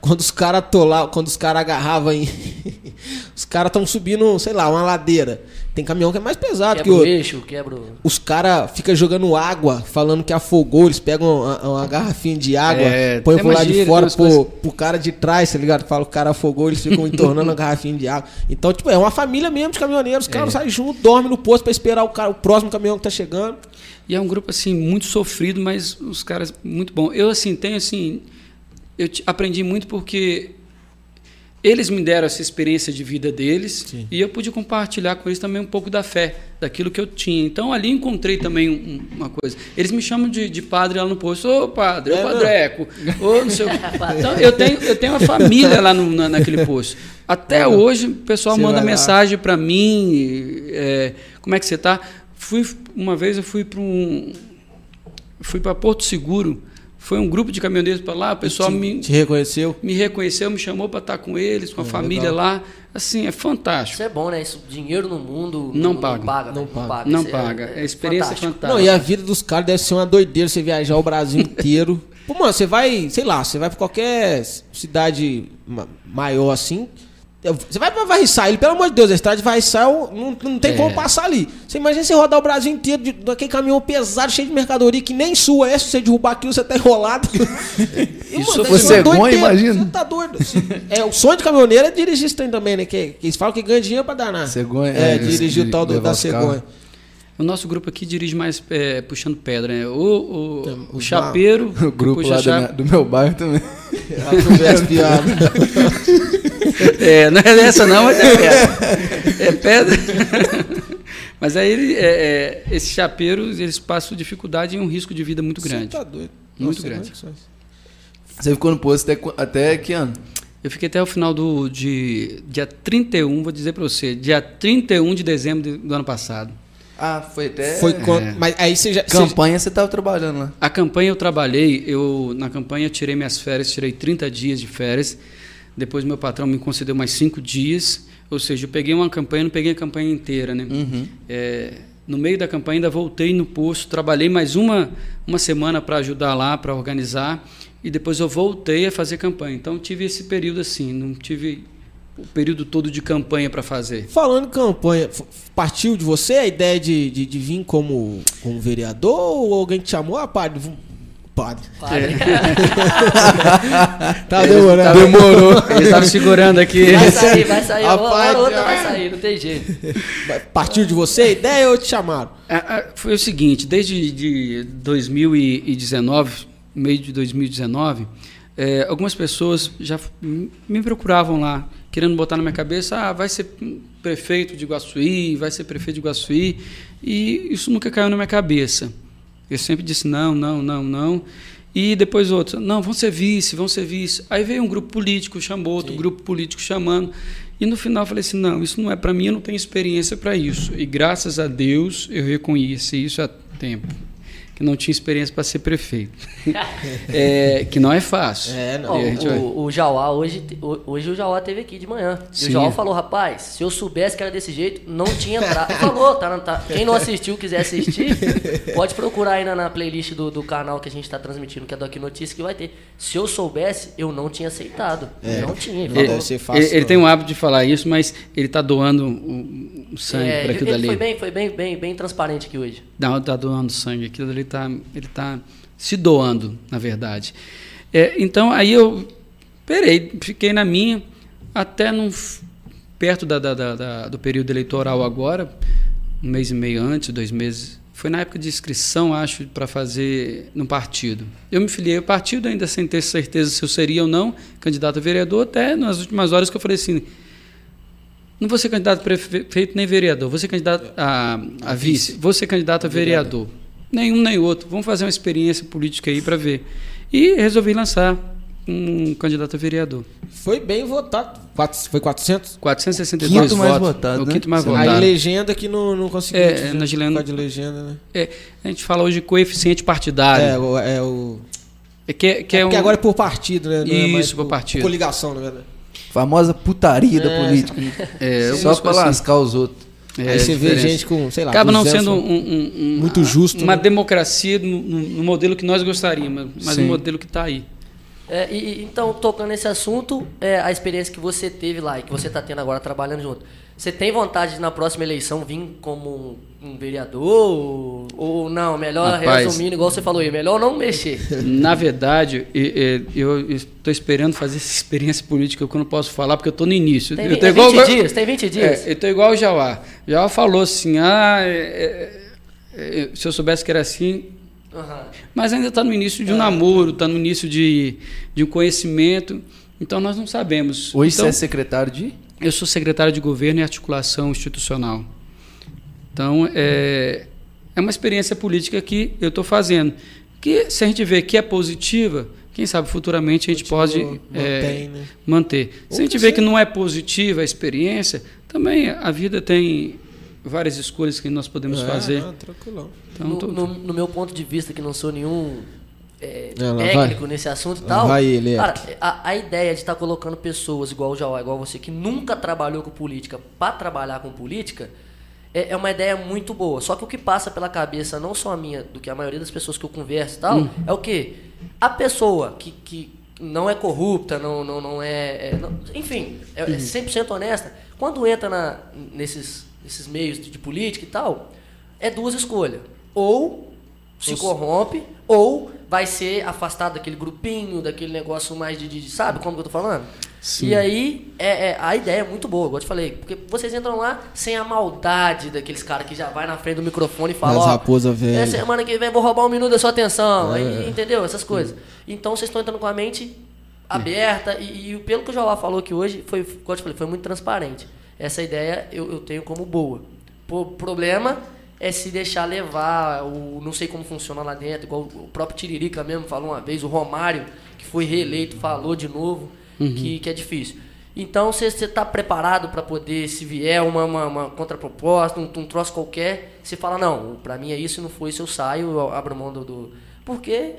quando os caras lá, quando os caras agarravam em os caras estão subindo, sei lá, uma ladeira. Tem caminhão que é mais pesado que Quebra o o outro. eixo, quebra o... Os caras ficam jogando água, falando que afogou. Eles pegam uma, uma garrafinha de água, É, põem pro lado de fora tem umas pro, pro cara de trás, tá ligado? Fala que o cara afogou, eles ficam entornando a garrafinha de água. Então, tipo, é uma família mesmo de caminhoneiros. Os caras saem juntos, dormem no posto pra esperar o, cara, o próximo caminhão que tá chegando. E é um grupo assim muito sofrido, mas os caras muito bom. Eu assim tenho assim, eu te- aprendi muito porque eles me deram essa experiência de vida deles Sim. e eu pude compartilhar com eles também um pouco da fé, daquilo que eu tinha. Então ali encontrei também um- uma coisa. Eles me chamam de, de padre lá no posto. Ô padre, ô É padreco, ô não sei o. Então eu tenho, eu tenho uma família lá no- na- naquele posto. Até hoje o pessoal manda mensagem para mim, é, como é que você tá? Fui uma vez eu fui para um fui para Porto Seguro, foi um grupo de caminhoneiros para lá, o pessoal te, me te reconheceu. me reconheceu, me chamou para estar com eles, com a É, família legal. lá. Assim, é fantástico. Isso é bom, né? Isso, dinheiro no mundo Não não, paga. paga. Não paga. Não Isso é- paga. é a experiência é fantástico. fantástica. Não, e a vida dos caras deve ser uma doideira você viajar o Brasil inteiro. Pô, mano, você vai, sei lá, você vai pra qualquer cidade ma- maior assim. Você vai pra Varriçai, pelo amor de Deus, a estrada de Varriçai não, não tem É. como passar ali. Você imagina você rodar o Brasil inteiro de, daquele caminhão pesado, cheio de mercadoria, que nem sua é, se você derrubar aquilo, você tá enrolado. E, Isso for ser uma cegonha, doideira, imagina. Você tá doido. É, o sonho de caminhoneiro é dirigir esse trem também, né? Que, que eles falam que ganha dinheiro pra danar. Cegonha, É, é, dirigir o tal do, da cegonha. O nosso grupo aqui dirige mais é, puxando pedra, né? O, o, o o chapeiro, O grupo lá do, minha- do meu bairro também. Piadas. É, não é essa não, mas é pedra. É pedra. Mas aí ele, é, é, esses chapeiros, eles passam dificuldade e um risco de vida muito grande. Você tá doido. Muito Nossa, grande. condições. Você ficou no posto até, até que ano? Eu fiquei até o final do de, dia 31, vou dizer para você, dia 31 de dezembro de- do ano passado. Ah, foi até. Foi quando. Mas aí você já. Campanha você tava trabalhando lá. A campanha eu trabalhei, eu na campanha eu tirei minhas férias, tirei 30 dias de férias. Depois meu patrão me concedeu mais cinco dias, ou seja, eu peguei uma campanha, não peguei a campanha inteira, né? Uhum. É, no meio da campanha ainda voltei no posto, trabalhei mais uma, uma semana para ajudar lá, para organizar, e depois eu voltei a fazer campanha. Então tive esse período assim, não tive o período todo de campanha para fazer. Falando em campanha, partiu de você a ideia de, de, de vir como, como vereador ou alguém te chamou? Ah, padre. Padre. Padre. Tá demorando. Tava- Demorou. Ele estava segurando aqui. Vai sair, vai sair. Rapaz, hora ou outra vai sair, não tem jeito. Partiu de você a ideia ou te chamaram? Ah, ah, Foi o seguinte, desde de 2019, meio de 2019, eh, algumas pessoas já me procuravam lá, querendo botar na minha cabeça, ah, vai ser prefeito de Iguaçuí, vai ser prefeito de Iguaçuí, e isso nunca caiu na minha cabeça. Eu sempre disse não, não, não, não. E depois outros, não, vão ser vice, vão ser vice. Aí veio um grupo político, chamou outro grupo político chamando. E no final eu falei assim, não, isso não é para mim, eu não tenho experiência para isso. E graças a Deus eu reconheci isso há tempo. Que não tinha experiência para ser prefeito. é, que não é fácil. É, não. E o, o Jauá, hoje, hoje o Jauá teve aqui de manhã. E Sim. o Jauá falou, rapaz, se eu soubesse que era desse jeito, não tinha entrado. Ele falou, tá, tá- quem não assistiu, quiser assistir, pode procurar aí na, na playlist do, do canal que a gente tá transmitindo, que é do Aqui Notícias, que vai ter. Se eu soubesse, eu não tinha aceitado. Não tinha. Ele Não falou. deve ser fácil. ele, ele tem um hábito de falar isso, mas ele está doando o, o sangue É, para aquilo ele dali. foi, bem, foi bem, bem, bem transparente aqui hoje. Não, está doando sangue. Aquilo ali tá, ele está se doando, na verdade. É, então, aí eu perei, fiquei na minha, até num, perto da- da- da- do período eleitoral agora, um mês e meio antes, dois meses. Foi na época de inscrição, acho, para fazer no partido. Eu me filiei ao partido, ainda sem ter certeza se eu seria ou não candidato a vereador, até nas últimas horas que eu falei assim, não vou ser candidato a prefeito nem vereador, vou ser candidato a, a vice, vou ser candidato a vereador. Nenhum nem outro. Vamos fazer uma experiência política aí para ver. E resolvi lançar um candidato a vereador. Foi bem votado. Quatro- foi 400? 462 Quinto mais votos. votado, o né? quinto mais Aí Aí votado. legenda que não, não conseguiu. É, na por causa de legenda, né? É, a gente fala hoje de coeficiente partidário. É, o- é o. É, que, é- que é porque um- agora é por partido, né? Não é mais Isso, por partido. Coligação, na verdade. Famosa putaria da É. política. é, Só coisas assim. lascar os outros. É, Aí você vê diferença. gente com, sei lá. Acaba não 200, sendo um, um- um- Muito justo, uma né? democracia no, no- modelo que nós gostaríamos, mas Sim. no modelo que está aí. É, e, e, então, tocando nesse assunto, é, a experiência que você teve lá e que você está tendo agora trabalhando junto. Você tem vontade de, na próxima eleição, vir como um, vereador? Ou, não? Melhor Rapaz. resumindo, igual você falou aí, melhor não mexer. Na verdade, eu estou esperando fazer essa experiência política que eu não posso falar porque eu estou no início. Tem, eu tô é igual- 20 dias, tem 20 dias. É, eu estou igual o Jauá. O Jauá falou assim, ah, é, é, é, se eu soubesse que era assim... Aham. Mas ainda está no início de um namoro, está no início de, de um conhecimento, então nós não sabemos. Hoje então, você é secretário de. Eu sou secretário de Governo e Articulação Institucional. Então, é, é uma experiência política que eu estou fazendo. Que, se a gente vê que é positiva, quem sabe futuramente a gente pode Continua, é, mantém, né? manter. Se a gente vê que não é positiva a experiência, também a vida tem várias escolhas que nós podemos É, fazer. não, tranquilão. Então, no, tô- no- no meu ponto de vista, que não sou nenhum é, É, técnico vai. nesse assunto e tal. vai ele, cara, a, a ideia de estar colocando pessoas igual o Jauá, igual você, que nunca trabalhou com política, para trabalhar com política, é, é uma ideia muito boa. Só que o que passa pela cabeça, não só a minha, do que a maioria das pessoas que eu converso e tal, Hum. é o quê? A pessoa que, que não é corrupta, não, não, não é. é- não- enfim, é, Uhum. é 100% honesta. Quando entra na, nesses, nesses meios de, de política e tal, é duas escolhas. Ou se corrompe, ou vai ser afastado daquele grupinho, daquele negócio mais de. de- sabe como que eu tô falando? Sim. E aí, é, é- a ideia é muito boa, igual eu te falei. Porque vocês entram lá sem a maldade daqueles caras que já vai na frente do microfone e falam. As ó, raposa velha. "É, semana que vem vou roubar um minuto da sua atenção. É. Aí, entendeu? Essas coisas. Então vocês estão entrando com a mente aberta e, e pelo que o João falou aqui hoje, foi, como eu te falei, foi muito transparente. Essa ideia eu, eu tenho como boa. O problema é se deixar levar, o, não sei como funciona lá dentro, igual o próprio Tiririca mesmo falou uma vez, o Romário, que foi reeleito, falou de novo, que, que é difícil. Então, você está preparado para poder, se vier uma, uma, uma contraproposta, um, um troço qualquer, você fala, não, para mim é isso, não foi isso, eu saio, eu abro mão do... do... Porque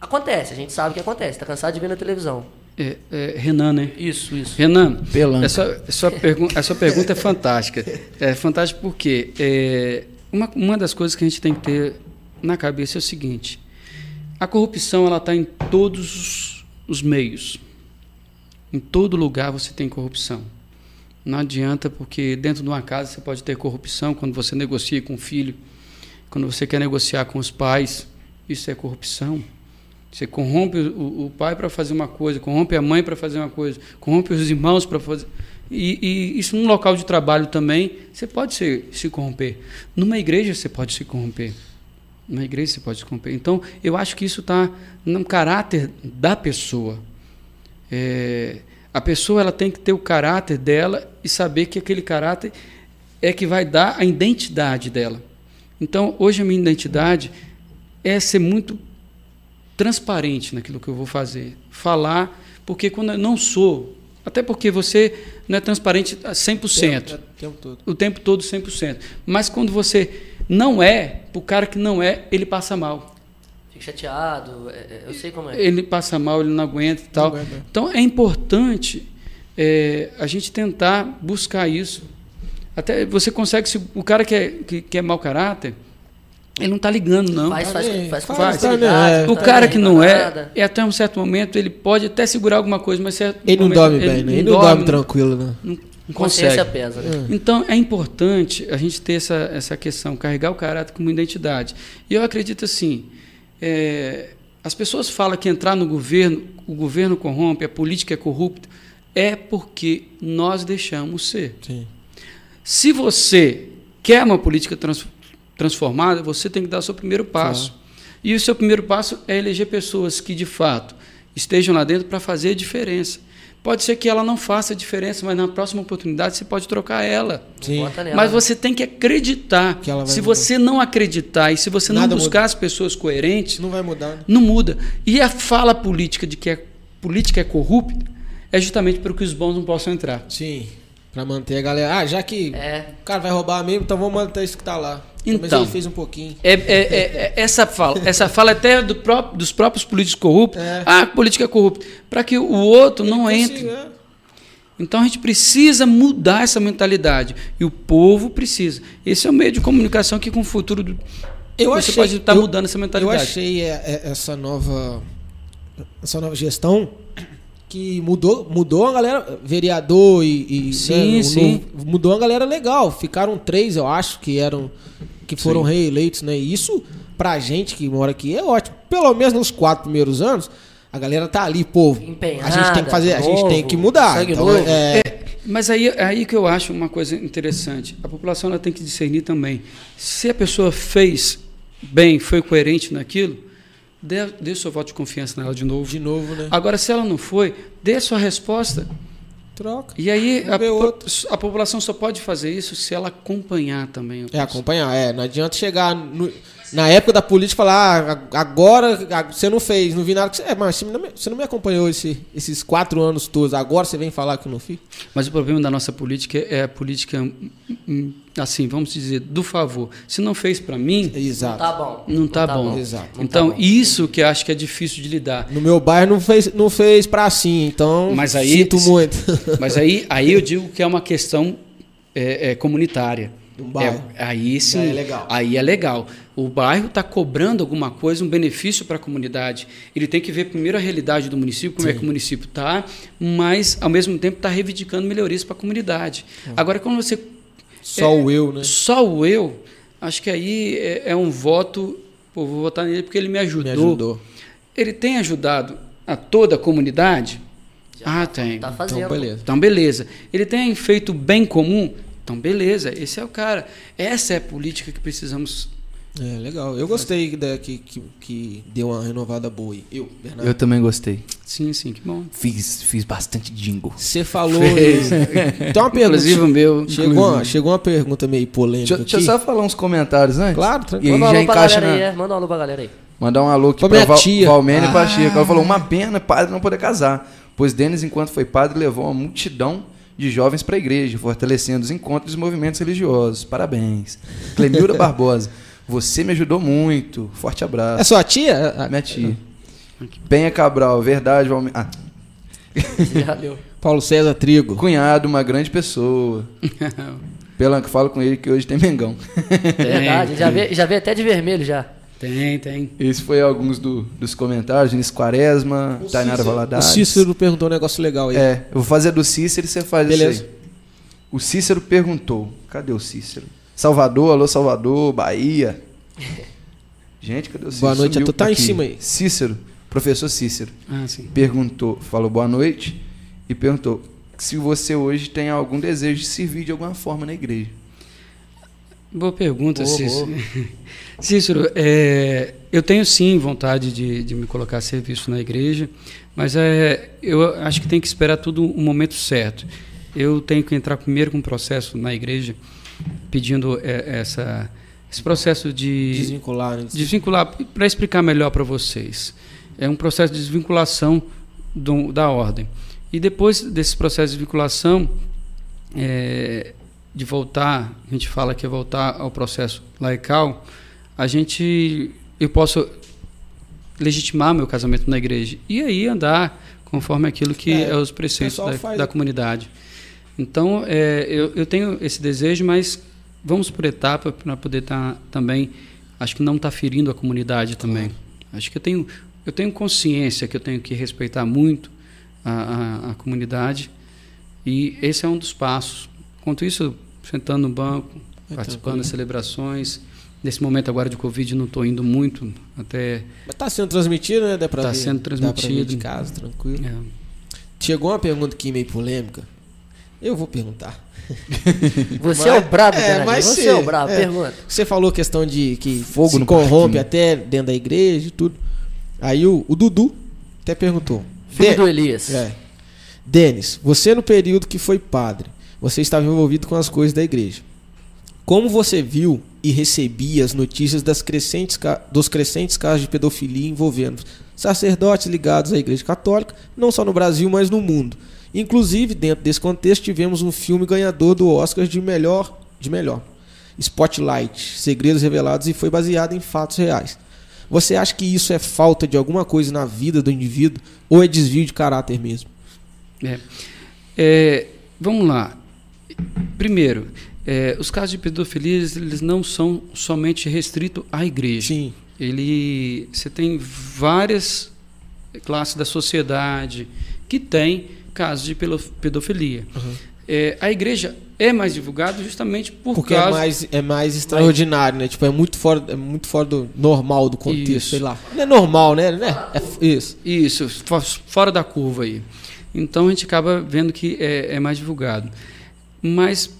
acontece, a gente sabe que acontece, tá cansado de ver na televisão. é, é, Renan, né? Isso, isso. Renan, Pelanca. essa, essa, pergu a sua pergunta é fantástica. É fantástica porque é, uma, uma das coisas que a gente tem que ter na cabeça é o seguinte: a corrupção ela está em todos os, os meios. Em todo lugar você tem corrupção. Não adianta, porque dentro de uma casa você pode ter corrupção quando você negocia com o filho, quando você quer negociar com os pais, isso é corrupção. Você corrompe o, o pai para fazer uma coisa, corrompe a mãe para fazer uma coisa, corrompe os irmãos para fazer. E, e isso num local de trabalho também, você pode se, se corromper. Numa igreja você pode se corromper. Numa igreja você pode se corromper. Então, eu acho que isso está no caráter da pessoa. É, a pessoa ela tem que ter o caráter dela e saber que aquele caráter é que vai dar a identidade dela. Então, hoje a minha identidade é ser muito transparente naquilo que eu vou fazer. Falar, porque quando eu não sou, até porque você não é transparente a 100%, O tempo todo. o tempo todo 100%. Mas quando você Não é, o cara que não é, ele passa mal. Fica chateado, é, é, eu sei como é. Ele passa mal, ele não aguenta e tal. aguenta. Então é importante é, a gente tentar buscar isso. Até você consegue, se o cara que é, que, que é mau caráter, ele não está ligando, não. Faz, faz, Faz, faz, com faz, facilidade, tá, O tá cara que não é, é até um certo momento, ele pode até segurar alguma coisa, mas certo Ele não momento, dorme bem, né? Ele não dorme tranquilo, né? Não, não Consciência consegue. pesa, né? Então é importante a gente ter essa, essa questão, carregar o caráter como identidade. E eu acredito assim, é, as pessoas falam que entrar no governo, o governo corrompe, a política é corrupta, é porque nós deixamos ser. Sim. Se você quer uma política trans- transformada, você tem que dar o seu primeiro passo. E o seu primeiro passo é eleger pessoas que, de fato, estejam lá dentro para fazer a diferença. Pode ser que ela não faça a diferença, mas na próxima oportunidade você pode trocar ela. Sim. Bota nela. Mas você tem que acreditar. Que ela vai se mudar. você não acreditar e se você não Nada buscar as pessoas coerentes, Não vai mudar, né? não muda. E a fala política de que a política é corrupta é justamente para que os bons não possam entrar. Sim. Pra manter a galera. Ah, já que É. o cara vai roubar mesmo, então vamos manter isso que tá lá. Mas Então. ele fez um pouquinho. É, é- é- é- essa fala, essa fala até do próprio- dos próprios políticos corruptos. É. Ah, política é corrupta. Para que o outro não Ele entre. consiga, é. Então a gente precisa mudar essa mentalidade. E o povo precisa. Esse é o meio de comunicação que com o futuro do, Eu você achei, pode estar eu- mudando essa mentalidade. Eu achei é, é, essa nova essa nova gestão que mudou mudou a galera vereador e, e Sim, né, sim. novo- mudou a galera legal ficaram três eu acho que eram que foram Sim. reeleitos né E isso pra gente que mora aqui é ótimo pelo menos nos quatro primeiros anos a galera tá ali povo a gente tem Empenhada, que fazer a gente tem novo, que mudar então, novo. é, Mas aí, aí que eu acho uma coisa interessante. A população ela tem que discernir também. Se a pessoa fez bem, foi coerente naquilo, dê, dê o seu voto de confiança nela de novo. de novo né Agora, se ela não foi, dê a sua resposta. Troca E aí a, a população só pode fazer isso se ela acompanhar também. É, acompanhar. É, não adianta chegar no- na época da política falar, ah, agora você não fez, não vi nada. que você- É, mas você não me, você não me acompanhou esse- esses quatro anos todos, agora você vem falar que eu não fiz? Mas o problema da nossa política é a política, hum, hum, assim, vamos dizer, do favor. Se não fez para mim, Exato. Tá bom. não tá bom. Exato. Não Então, tá bom. isso que eu acho que é difícil de lidar. No meu bairro não fez, não fez pra sim, então Mas aí- sinto muito. Mas aí, aí eu digo que é uma questão é, é, comunitária. Um bairro. É, aí sim. é legal. Aí é legal. O bairro está cobrando alguma coisa, um benefício para a comunidade. Ele tem que ver primeiro a realidade do município, como é que o município está, mas ao mesmo tempo está reivindicando melhorias para a comunidade. Agora, quando você Só o eu, né? só o eu, acho que aí é, é um voto. Pô, vou votar nele porque ele me ajudou. Me ajudou. Ele tem ajudado a toda a comunidade? ah, tem. Tá fazendo. Então, beleza. Então, beleza. Ele tem feito bem comum? Então, beleza. Esse é o cara. Essa é a política que precisamos. É, legal. Eu gostei da, que, que, que deu uma renovada boa aí. Eu, Bernardo. Eu também gostei. Sim, sim, que bom. Fiz, fiz bastante jingle. Você falou. Fez. Tem uma pergunta. Inclusive o meu. Chegou uma, chegou uma pergunta meio polêmica Deixa, deixa eu aqui. só falar uns comentários antes. Claro, E tranquilo. aí Manda um já alô pra encaixa galera aí, na... é. Manda um alô pra galera aí. Mandar um alô aqui Pra pra Val, tia. Valmene e pra Ah. Ela falou, uma pena padre não poder casar, pois Denis, enquanto foi padre, levou uma multidão de jovens para a igreja, fortalecendo os encontros e movimentos religiosos. Parabéns. Clemilda Barbosa, você me ajudou muito. Forte abraço. É sua tia? Minha tia. Penha Cabral, verdade, Valmene. Ah, Já deu. Paulo César Trigo. cunhado, uma grande pessoa. Pelanco, falo com ele que hoje tem Mengão. Verdade, já vê, já vê até de vermelho já. Tem, tem. Esse foi alguns do- dos comentários. Vinícius Quaresma, Tainara O Valadares. Cícero perguntou um negócio legal aí. É, eu vou fazer do Cícero e você faz Beleza. isso aí. O Cícero perguntou. Cadê o Cícero? Salvador, alô Salvador, Bahia. Gente, cadê o Cícero? Boa noite, Sumiu tu tá em aqui. cima aí. Cícero, professor Cícero, Ah, sim. perguntou, falou boa noite e perguntou se você hoje tem algum desejo de servir de alguma forma na igreja. Boa pergunta, Boa, Cícero. Cícero, é, eu tenho sim vontade de, de me colocar a serviço na igreja, mas é, eu acho que tem que esperar tudo o momento certo. Eu tenho que entrar primeiro com um processo na igreja, pedindo é, essa, esse processo de Desvincular, né? desvincular, para explicar melhor para vocês. É um processo de desvinculação do- da ordem. E depois desse processo de desvinculação, é, de voltar, a gente fala que é voltar ao processo laical, a gente eu posso legitimar meu casamento na igreja e aí andar conforme aquilo que é, é os preceitos da, da, comunidade. Então, é, eu, eu, tenho esse desejo, mas vamos por etapa para poder estar tá, também, acho que não estar tá ferindo a comunidade também. Acho que eu tenho, eu tenho consciência que eu tenho que respeitar muito a, a, a comunidade e esse é um dos passos. Enquanto isso, sentando no banco, é participando das celebrações, Nesse momento agora de Covid não estou indo muito, até... Mas está sendo transmitido, né? Está sendo transmitido. de casa, tranquilo. É. Chegou uma pergunta aqui meio polêmica. Eu vou perguntar. Você mas, é o brabo, é, mas Você é o brabo, é, pergunta. Você falou questão de que Fogo se corrompe até dentro da igreja e tudo. Aí o, o Dudu até perguntou. Filho do Elias. É. Denis, você no período que foi padre, você estava envolvido com as coisas da igreja. Como você viu e recebia as notícias das crescentes, dos crescentes casos de pedofilia envolvendo sacerdotes ligados à Igreja Católica, não só no Brasil, mas no mundo. Inclusive, dentro desse contexto, tivemos um filme ganhador do Oscar de melhor, de melhor, Spotlight, Segredos Revelados, e foi baseado em fatos reais. Você acha que isso é falta de alguma coisa na vida do indivíduo ou é desvio de caráter mesmo? É. É, vamos lá. Primeiro, é, os casos de pedofilia eles não são somente restritos à igreja. Sim. Ele, você tem várias classes da sociedade que tem casos de pedofilia. Uhum. É, a igreja é mais divulgada justamente por porque é causa... é mais é mais extraordinário, né? Tipo é muito fora é muito fora do normal do contexto, isso. sei lá. Não é normal, né? É, isso. Isso, fora da curva aí. Então a gente acaba vendo que é, é mais divulgado. Mas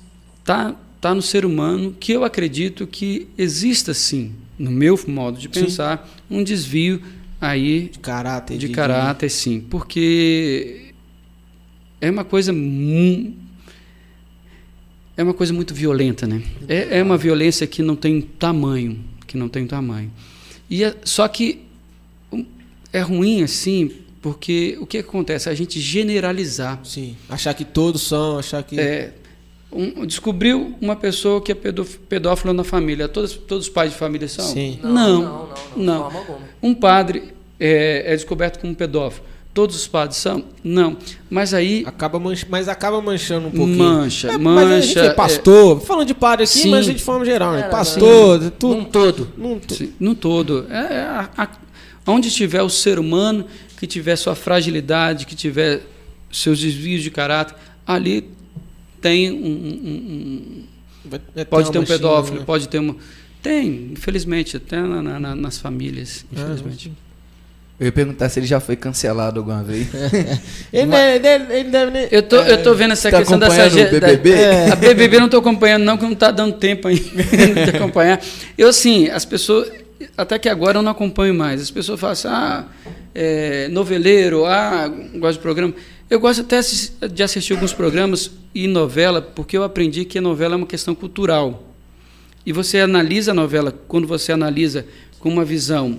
tá tá no ser humano que eu acredito que exista sim, no meu modo de pensar, sim. um desvio aí de caráter, de, de caráter, de... sim, porque é uma coisa é uma coisa muito violenta, né? É, é uma violência que não tem tamanho, que não tem tamanho. E é, só que é ruim assim, porque o que acontece? A gente generalizar. Sim. Achar que todos são, achar que. É, um, descobriu uma pessoa que é pedófilo na família. Todos, todos os pais de família são? Sim. Não, não, não. não, não. Um padre é, é, descoberto como pedófilo. Todos os padres são? Não. Mas aí. Acaba manch... Mas acaba manchando um pouquinho. Mancha, é, mancha. Mas a gente é pastor, é... falando de padre aqui, Sim. mas a gente de forma geral, né? Pastor, não, tudo. Num todo. Num, num todo. É, é, a, a, onde tiver o ser humano, que tiver sua fragilidade, que tiver seus desvios de caráter, ali tem um. um, um pode ter um pedófilo, né? pode ter uma. Tem, infelizmente, até na, na, nas famílias, ah, infelizmente. Ah, eu ia perguntar se ele já foi cancelado alguma vez. ele, Mas, deve, ele deve, eu, tô, eu tô vendo essa tá questão dessa. BBB? Da, é. A BBB não estou acompanhando, não, que não está dando tempo ainda de acompanhar. Eu, assim, as pessoas. Até que agora eu não acompanho mais. As pessoas falam assim, ah, é, noveleiro, ah, gosto de programa. Eu gosto até de assistir alguns programas e novela, porque eu aprendi que a novela é uma questão cultural. E você analisa a novela, quando você analisa com uma visão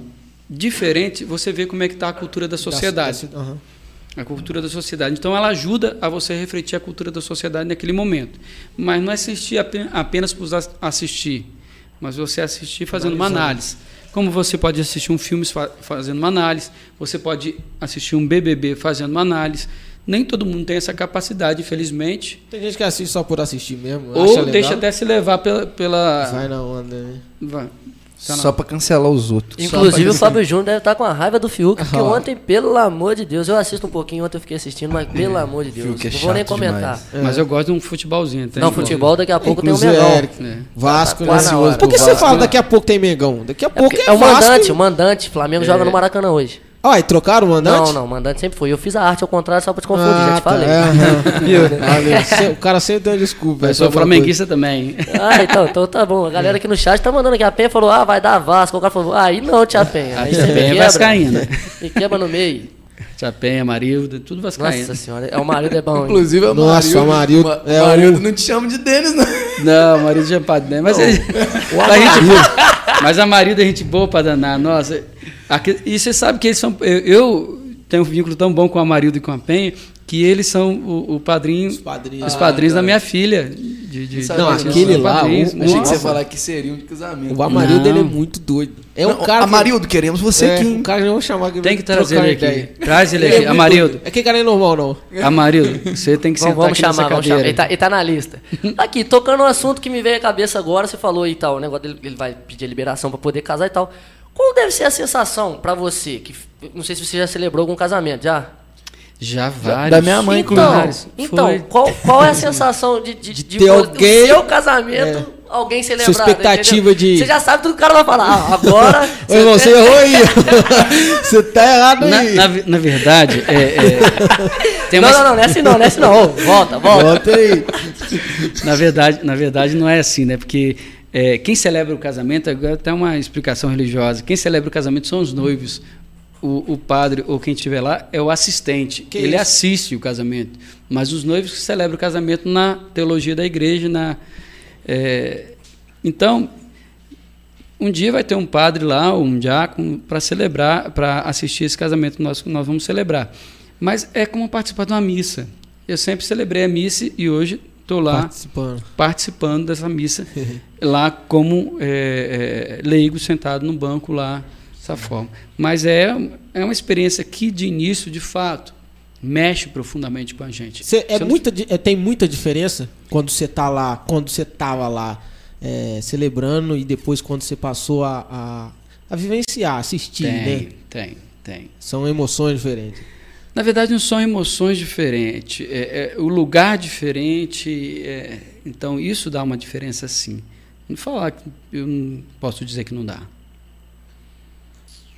diferente, você vê como é que está a cultura da sociedade. Uhum. A cultura da sociedade. Então, ela ajuda a você refletir a cultura da sociedade naquele momento. Mas não é assistir apenas por assistir, mas você assistir fazendo uma análise. Como você pode assistir um filme fazendo uma análise, você pode assistir um BBB fazendo uma análise, nem todo mundo tem essa capacidade, infelizmente. Tem gente que assiste só por assistir mesmo. Ou deixa até se levar pela. pela... Vai na onda, né? Vai. Tá só para cancelar os outros. Inclusive o Fábio Júnior deve estar com a raiva do Fiuk, porque oh. ontem, pelo amor de Deus, eu assisto um pouquinho, ontem eu fiquei assistindo, mas pelo amor de Deus, é não vou nem comentar. É. Mas eu gosto de um futebolzinho. Não, futebol daqui a pouco Inclusive, tem o Mengão. É. Vasco, tá, tá Por que você fala daqui a pouco tem Mengão? Daqui a pouco é, é, é o mandante, o mandante. Flamengo joga no Maracanã hoje. Ah, e trocaram o mandante? Não, não, o mandante sempre foi. Eu fiz a arte ao contrário só pra te confundir, ah, já te tá, falei. É, o cara sempre deu desculpa. Eu sou flamenguista também. Ah, então, então tá bom. A galera aqui no chat tá mandando aqui. A Penha falou, ah, vai dar Vasco. O cara falou, ah, aí não, Tia Penha. Aí você Penha é vascaína. E quebra no meio. Tia Penha, Marildo, tudo vascaíno. Nossa senhora, é o marido é bom. Inclusive, é o Nossa, o Marildo. Ma é Marildo não te chama de Denis, não. Não, o Marildo chama pra Denis. Mas, ele, a gente, mas a Marildo é gente boa pra danar. Nossa, aqui, e você sabe que eles são. Eu, eu tenho um vínculo tão bom com a Marildo e com a Penha que eles são o, o padrinho, Os padrinhos. os padrinhos Ah, da tá. minha filha. De, de, Não, de- aquele lá, padrinhos. o- Achei que você ia falar que seria um de casamento. O Amarildo Não. ele é muito doido. É um Não, cara. que- Amarildo, queremos você é, aqui. um cara que eu vou chamar aqui. Tem que trazer ele aqui. ideia. Traz ele é aqui. muito Amarildo. É que cara é normal, não. Amarildo, você tem que sentar Vamos, vamos aqui nessa chamar, vamos chamar. Ele tá, ele tá na lista. Aqui, tocando no assunto que me veio à cabeça agora, você falou e tal, o negócio dele, ele vai pedir a liberação pra poder casar e tal. Qual deve ser a sensação pra você? Que, não sei se você já celebrou algum casamento, já? Já vários. da minha mãe, então, vários. então Foi. qual, qual é a sensação de, de, de ter vo- alguém- o seu casamento, alguém celebrar? expectativa de- Você já sabe tudo que o cara vai falar. Ah, agora... Ô, irmão, você errou aí. você tá errado Na, aí. na, na verdade, é, é, tem não, uma- não, não, não é assim não, não é assim não. Ô, volta, volta. Bota aí. Na verdade, na verdade não é assim, né? Porque é, quem celebra o casamento, agora tem uma explicação religiosa, quem celebra o casamento são os noivos. O, o padre ou quem estiver lá é o assistente. Que Ele isso? assiste o casamento. Mas os noivos que celebram o casamento na teologia da igreja, na é, então um dia vai ter um padre lá, ou um diácono, para celebrar, para assistir esse casamento nós, que nós vamos celebrar. Mas é como participar de uma missa. Eu sempre celebrei a missa e hoje estou lá Participando. participando dessa missa lá como é, é, leigo sentado no banco lá dessa forma mas é é uma experiência que de início de fato mexe profundamente com a gente Cê- é Você não- muita, di- é, tem muita diferença quando você tá lá, quando você tava lá é, celebrando e depois quando você passou a, a, a vivenciar, assistir, tem né? tem tem São emoções diferentes. Na verdade não são emoções diferentes é, é o lugar diferente é, então isso dá uma diferença sim não falar que eu não posso dizer que não dá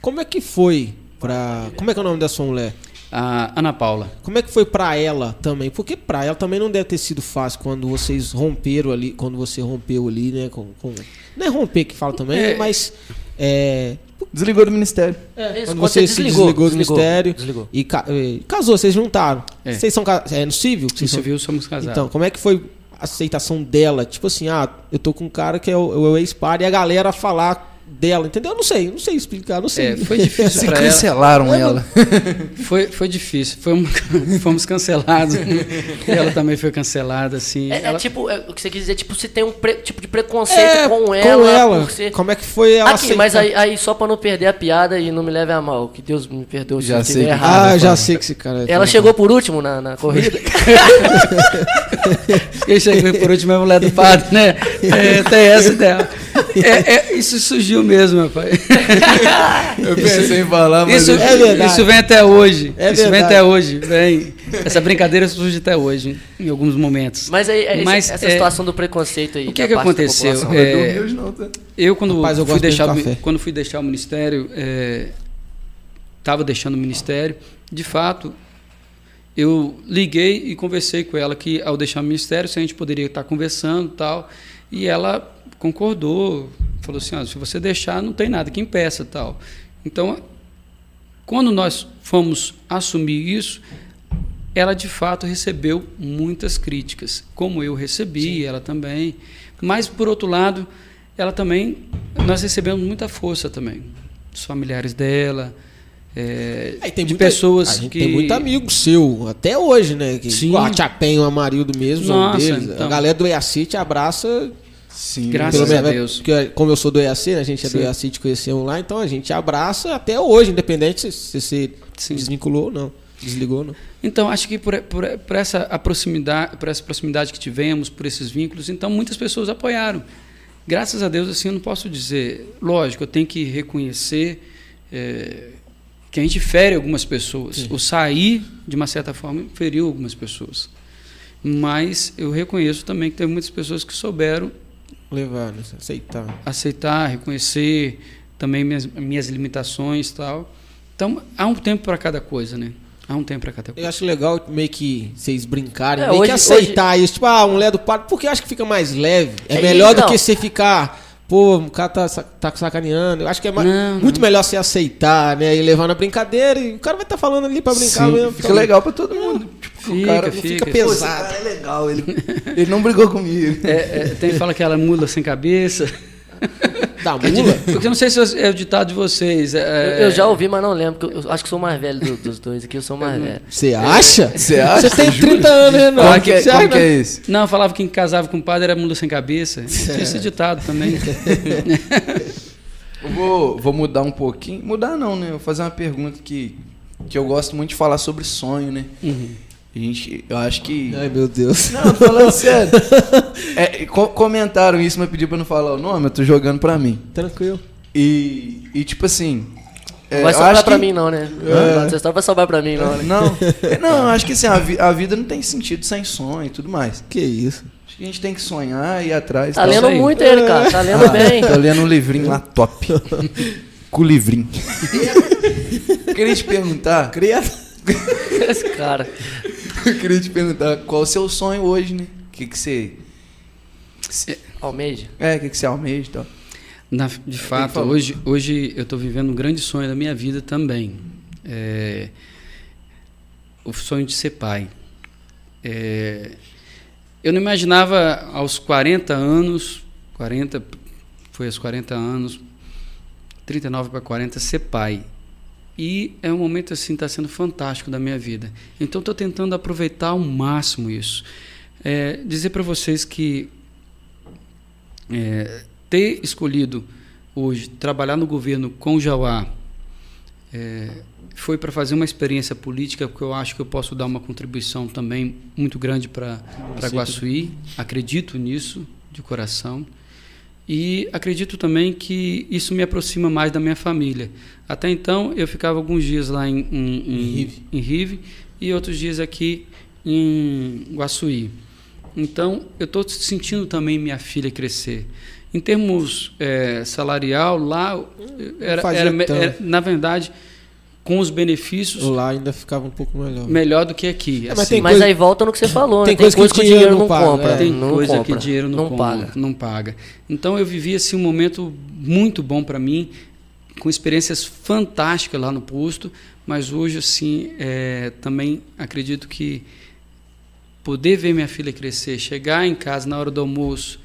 Como é que foi pra. Como é que é o nome da sua mulher? a Ana Paula Como é que foi pra ela também? Porque pra ela também não deve ter sido fácil quando vocês romperam ali, quando você rompeu ali, né? Com, com- Não é romper que fala também, É. mas. É, Desligou do ministério. Isso, quando você se desligou, do ministério Desligou. e ca- eh, casou, vocês juntaram. É. Vocês são é no civil? no são- civil somos casados Então, como é que foi a aceitação dela? Tipo assim, ah, eu tô com um cara que é o, é o ex-par e a galera falar dela, entendeu? Eu não sei, não sei explicar, não sei. É, foi difícil Se para ela. cancelaram ela. Foi, foi difícil. Foi uma- fomos cancelados. e ela também foi cancelada, assim. É, é Ela- tipo, é, o que você quis dizer, tipo, você tem um pre- tipo de preconceito É, com ela. por ser- Como é que foi ela Aqui, mas aceitar? aí, aí só pra não perder a piada e não me leve a mal, que Deus me perdoe se Já eu sei que- errado. Ah, já sei que esse cara é Ela chegou por último na, na corrida. Quem chegou por último é a mulher do padre, né? É, tem essa dela. É, é, isso surgiu mesmo, meu pai. Eu pensei em falar, mas. Isso, É verdade. isso vem até hoje. É isso vem verdade. até hoje. Vem. Essa brincadeira surge até hoje, em alguns momentos. Mas aí, Mas, essa é, situação do preconceito aí. o que que aconteceu? É, tá? Eu quando Rapaz, eu fui de deixar quando fui deixar o ministério, estava deixando o ministério, de fato, eu liguei e conversei com ela que ao deixar o ministério, se a gente poderia estar conversando, e tal, e ela concordou, falou assim, "Ah, se você deixar, não tem nada que impeça, tal. Então, quando nós fomos assumir isso, ela de fato recebeu muitas críticas, como eu recebi, ela também. Mas por outro lado, ela também nós recebemos muita força também dos familiares dela, é, Aí tem de muita- pessoas a gente que tem muito amigo seu, até hoje, né? Que, Sim. Igual a Chapem, o Amarildo mesmo, Nossa, deles. A então. galera do EAC te abraça. Sim. Graças pelo a menos, Deus. Porque, como eu sou do EAC, né, a gente é do Sim. EAC, te conhecemos lá, então a gente abraça até hoje, independente se se você desvinculou ou não. Desligou ou não. Então, acho que por, por, por essa a proximidade, por essa proximidade que tivemos, por esses vínculos, então muitas pessoas apoiaram. Graças a Deus, assim, eu não posso dizer. Lógico, eu tenho que reconhecer é, que a gente fere algumas pessoas. O sair, de uma certa forma, feriu algumas pessoas. Mas eu reconheço também que teve muitas pessoas que souberam Levar, né? aceitar. aceitar, reconhecer também minhas, minhas limitações e tal. Então, há um tempo para cada coisa, né? Há um tempo para cada coisa. Eu acho legal meio que vocês brincarem, É, meio hoje- que aceitar isso. Tipo, ah, a mulher do padre, porque eu acho que fica mais leve. É, É, melhor do então. que você ficar, pô, o cara tá, tá sacaneando. Eu acho que é mais- Não, muito não. melhor você aceitar, né? E levar na brincadeira. E o cara vai estar falando ali pra brincar Sim, mesmo. Fica Então, legal pra todo mundo. Tipo, Fica, o cara fica, fica. Pô, pesado. cara é legal, ele, ele não brigou comigo. É, é, tem fala que ela é mula sem cabeça. Da é mula? Porque eu não sei se é o ditado de vocês. Eu, é- eu já ouvi, mas não lembro. Eu, eu acho que sou mais velho do- dos dois aqui, eu sou mais velho. Você acha? Você acha? Você tem 30 anos, Renan. Como que é, Você como acha? que é esse? Não, falava que quem casava com o padre era mula sem cabeça. Tinha esse ditado também. Eu vou, vou mudar um pouquinho. Mudar não, né? Eu vou fazer uma pergunta que, que eu gosto muito de falar sobre sonho, né? A gente, eu acho que. Ai, meu Deus. Não, tô falando sério. É, co- comentaram isso, mas pediu pra eu não falar o nome, eu tô jogando pra mim. Tranquilo. E, e tipo assim. é, Não vai sobrar pra que- mim, não, né? É. Essa história vai sobrar pra mim, não, né? Não, é, não, eu acho que assim, a, vi- a vida não tem sentido sem sonho e tudo mais. Que isso? Acho que a gente tem que sonhar e ir atrás. Tá tal. lendo aí. muito ele, cara. Tá lendo Ah, bem. Tô lendo um livrinho lá top. Com o livrinho. queria te perguntar. Criado. Esse cara. Eu queria te perguntar qual o seu sonho hoje, né? O que, que você. Almeida. É, o que, que você almeja e tal. Na- de fato, hoje, hoje eu estou vivendo um grande sonho da minha vida também. É, o sonho de ser pai. É, eu não imaginava aos 40 anos, 40, foi aos 40 anos, 39 para 40, ser pai. E é um momento assim, está sendo fantástico da minha vida. Então estou tentando aproveitar ao máximo isso. É, dizer para vocês que é, ter escolhido hoje trabalhar no governo com o Jauá é, foi para fazer uma experiência política, porque eu acho que eu posso dar uma contribuição também muito grande para Guaçuí. Acredito nisso de coração. E acredito também que isso me aproxima mais da minha família. Até então, eu ficava alguns dias lá em, em, em, Rive. em Rive e outros dias aqui em Guaçuí. Então, eu estou sentindo também minha filha crescer. Em termos eh, salarial, lá era, fazia era tanto. era, na verdade, com os benefícios, Lá ainda ficava um pouco melhor. melhor do que aqui. É, mas assim. tem Mas coisa- aí volta no que você falou, tem né? coisa que o dinheiro dinheiro não não paga, compra. é. Tem não coisa compra, que dinheiro não, não compra, paga. não paga. Então eu vivi assim um momento muito bom para mim, com experiências fantásticas lá no posto, mas hoje assim é, também acredito que poder ver minha filha crescer, chegar em casa na hora do almoço.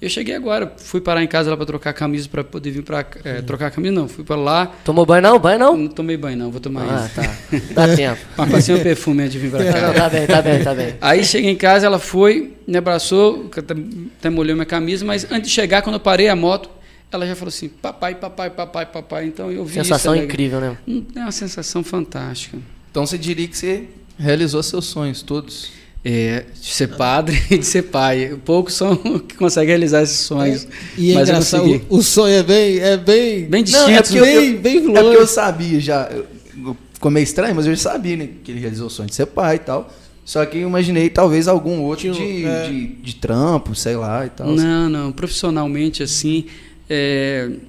Eu cheguei agora, fui parar em casa lá para trocar a camisa para poder vir para trocar a camisa não, fui para lá, Tomou banho não? Banho não? não tomei banho não, vou tomar Ah, isso. tá. Dá tempo. Mas passei um perfume antes de vir para cá. não, tá bem, tá bem, tá bem. Aí cheguei em casa, ela foi, me abraçou, até, até molhou minha camisa, mas antes de chegar, quando eu parei a moto, ela já falou assim, papai, papai, papai, papai. Então eu vi Sensação isso. incrível, né? Hum, É uma sensação fantástica. Então você diria que você realizou seus sonhos todos. É, de ser padre e de ser pai. Poucos são que conseguem realizar esses sonhos. E é mas eu engraçado, consegui. o, o sonho é bem. É bem. Bem Não, é distinto. porque eu- bem, bem É porque eu longe. sabia já. eu- eu- Ficou meio estranho, mas eu já sabia, né? Que ele realizou o sonho de ser pai e tal. Só que eu imaginei talvez algum outro de, é. de, de trampo, sei lá e tal. Não, não. Profissionalmente, assim,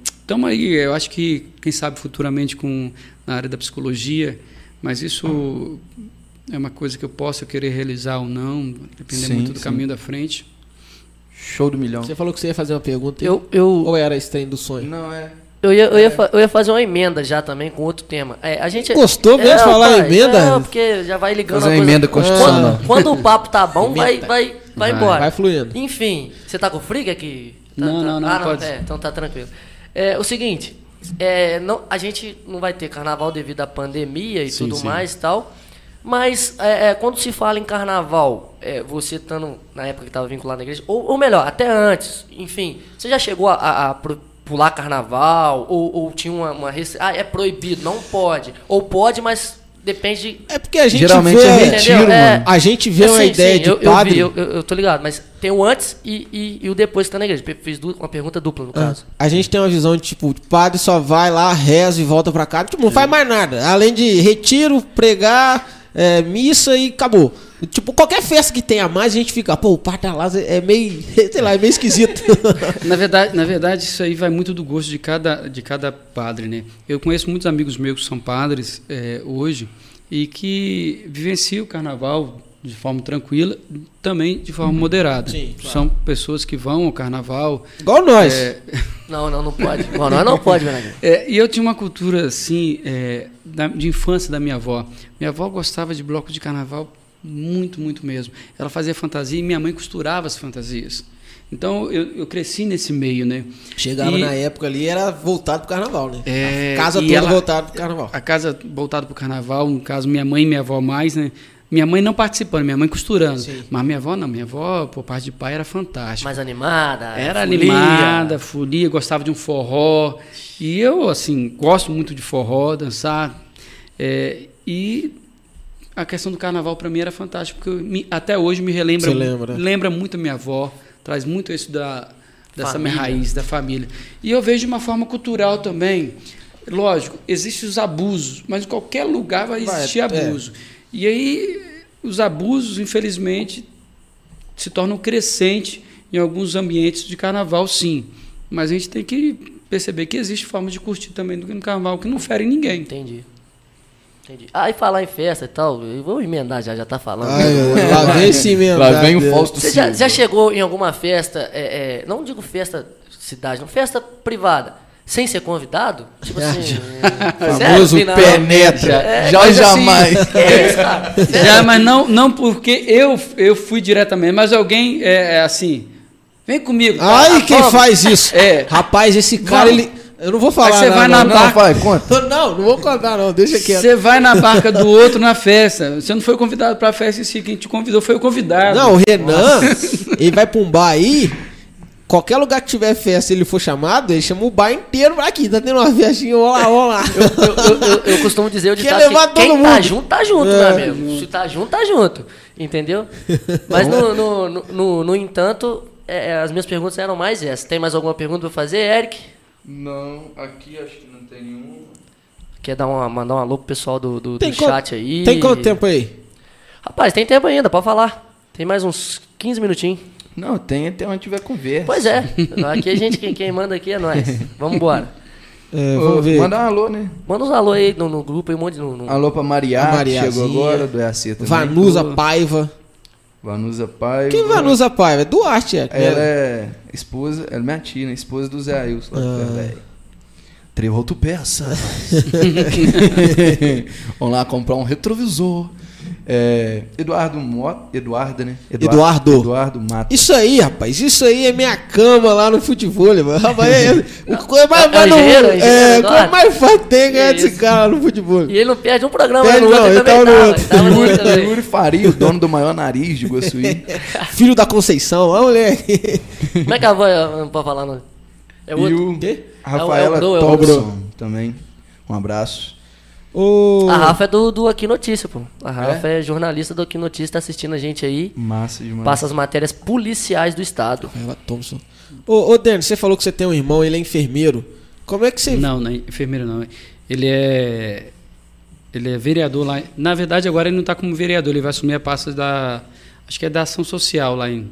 estamos aí. Eu acho que, quem sabe, futuramente com na área da psicologia, mas isso é uma coisa que eu posso querer realizar ou não, depender Sim, muito do sim. caminho da frente. Show do milhão. Você falou que você ia fazer uma pergunta. Eu, eu, Ou era esse trem do sonho? Não, é. eu, ia, eu, ia, fa- eu ia fazer uma emenda já também com outro tema. É, a gente, Gostou mesmo de falar pai, emenda? Não, porque já vai ligando Fazer a uma coisa- emenda constitucional. Quando, quando o papo tá bom, vai, vai, vai, Vai, embora. Vai fluindo. Enfim, você tá com frio aqui? Tá, Não, tá- não, não, ah, pode. É, então tá tranquilo. É, o seguinte, é, não, a gente não vai ter carnaval devido à pandemia e Sim, tudo sim. mais e tal. Mas é, é, quando se fala em carnaval, é, você estando na época que estava vinculado na igreja, ou, ou melhor, até antes, enfim, você já chegou a, a- a pular carnaval? Ou, ou tinha uma, uma Ah, é proibido, não pode. Ou pode, mas depende de. É porque a gente Geralmente vê. é retiro, É. mano. A gente vê É, uma ideia sim, de eu, eu padre. vi, eu, eu, eu tô ligado, mas tem o antes e, e, e o depois que tá na igreja. Fiz du- uma pergunta dupla no Ah, caso. A gente tem uma visão de tipo, o padre só vai lá, reza e volta pra casa. Tipo, não faz mais nada. Além de retiro, pregar, é, missa e acabou. Tipo, qualquer festa que tenha mais, a gente fica, pô, o padre da Lázaro é meio, sei lá, é meio esquisito. Na verdade, na verdade, isso aí vai muito do gosto de cada, de cada padre, né? Eu conheço muitos amigos meus que são padres eh, hoje e que vivenciam o carnaval de forma tranquila, também de forma moderada. Sim, claro. São pessoas que vão ao carnaval. Igual nós. eh, Não, não, não pode. Bom, nós não pode, Bernardinho. É, e eu tinha uma cultura assim é, da- de infância da minha avó. Minha avó gostava de bloco de carnaval muito, muito mesmo. Ela fazia fantasia e minha mãe costurava as fantasias. Então eu, eu cresci nesse meio, né? Chegava E- na época ali, era voltado pro carnaval, né? É, a casa toda ela- voltada pro carnaval. A casa voltada para o carnaval, no caso, minha mãe e minha avó mais, né? Minha mãe não participando, minha mãe costurando. Sim. Mas minha avó não, minha avó, por parte de pai, era fantástica. Mais animada. Era folia. animada, folia, gostava de um forró. E eu, assim, gosto muito de forró, dançar. É, e a questão do carnaval para mim era fantástica, porque me- até hoje me relembra, Você lembra? lembra muito a minha avó, traz muito isso da, dessa minha Família. raiz, da família. E eu vejo de uma forma cultural também. Lógico, existem os abusos, mas em qualquer lugar vai Vai, existir é. E aí, os abusos, infelizmente, se tornam crescentes em alguns ambientes de carnaval, sim. Mas a gente tem que perceber que existe forma de curtir também do carnaval que não fere ninguém. Entendi. Entendi. Ah, e falar em festa e tal, eu vou emendar já, já tá falando. Ai, lá vem esse mesmo. Lá vem o Fausto Você já, já chegou em alguma festa, é, é, não digo festa cidade, não, festa privada, sem ser convidado? Tipo assim. Famoso Final. Penetra. É, já mas assim, jamais. que é isso, cara? Já, mas não, não porque eu, eu fui diretamente, mas alguém é, é assim, vem comigo. tá? Ai, quem faz isso? É. Rapaz, esse cara, Vamos. ele. Eu não vou falar. Você não, vai não, na não. Não, vai, conta. Não, não vou contar, não. Deixa quieto. Você vai na barca do outro na festa. Você não foi convidado para a festa em si. Quem te convidou foi o convidado. Não, o Renan, ele vai pra um bar aí. Qualquer lugar que tiver festa, ele for chamado, ele chama o bar inteiro pra aqui. Tá tendo uma festinha, ó lá, ó lá. Eu, eu, eu, eu costumo dizer o Quer ditado levar que todo quem tá mundo. junto, tá junto, É. meu amigo. Se tá junto, tá junto. Entendeu? Mas, no, no, no, no- no entanto, é, as minhas perguntas eram mais essas. Tem mais alguma pergunta pra fazer, Eric? Não, aqui acho que não tem nenhum. Quer dar uma, mandar um alô pro pessoal do, do, Tem do chat aí? Tem quanto tempo aí? Rapaz, tem tempo ainda, pode falar. Tem mais uns 15 minutinhos. Não, tem até onde tiver conversa. Pois é. Aqui a gente, quem, quem manda aqui é nós. Vamos embora. É, Ô, vamos ver. Manda um alô, né? Manda uns alô aí no, no grupo, aí, um monte de. No, no- Alô pra Maria, que chegou agora, do EAC também. Vanusa Paiva. Vanusa Pai. Quem é Vanusa Paiva? É Duarte, é. Ela é esposa, ela é minha tia, né? Esposa do Zé Ailson, Ah. Trevo autopeça. Vamos lá comprar um retrovisor. É, Eduardo Mota, Eduardo, né? Eduardo. Eduardo Mata. Isso aí, rapaz, isso aí é minha cama lá no futebol, mano. Rapaz, é, o coisa mais, É o mais, é é, Eduardo. coisa mais fácil tem é ganhar desse cara no futebol. E ele não perde um programa Perde no outro, não, ele ele também tava no outro. Tava outro Yuri, Faria, o dono do maior nariz de Guaçuí. Filho da Conceição, ó, moleque. Como é que a avó não pode falar? Não? É e outro. o Quê? Rafaela É o- é é o Thompson também. Um abraço. Ô, A Rafa é do, do Aqui Notícia, pô. A Rafa é, jornalista do Aqui Notícia, tá assistindo a gente aí. Massa demais. Passa as matérias policiais do estado. Rafaela Thompson. Ô, ô Dani, você falou que você tem um irmão, ele é enfermeiro. Como é que você. Não, não é enfermeiro não. Ele é ele é vereador lá. Na verdade, agora ele não está como vereador, ele vai assumir a pasta da acho que é da ação social lá em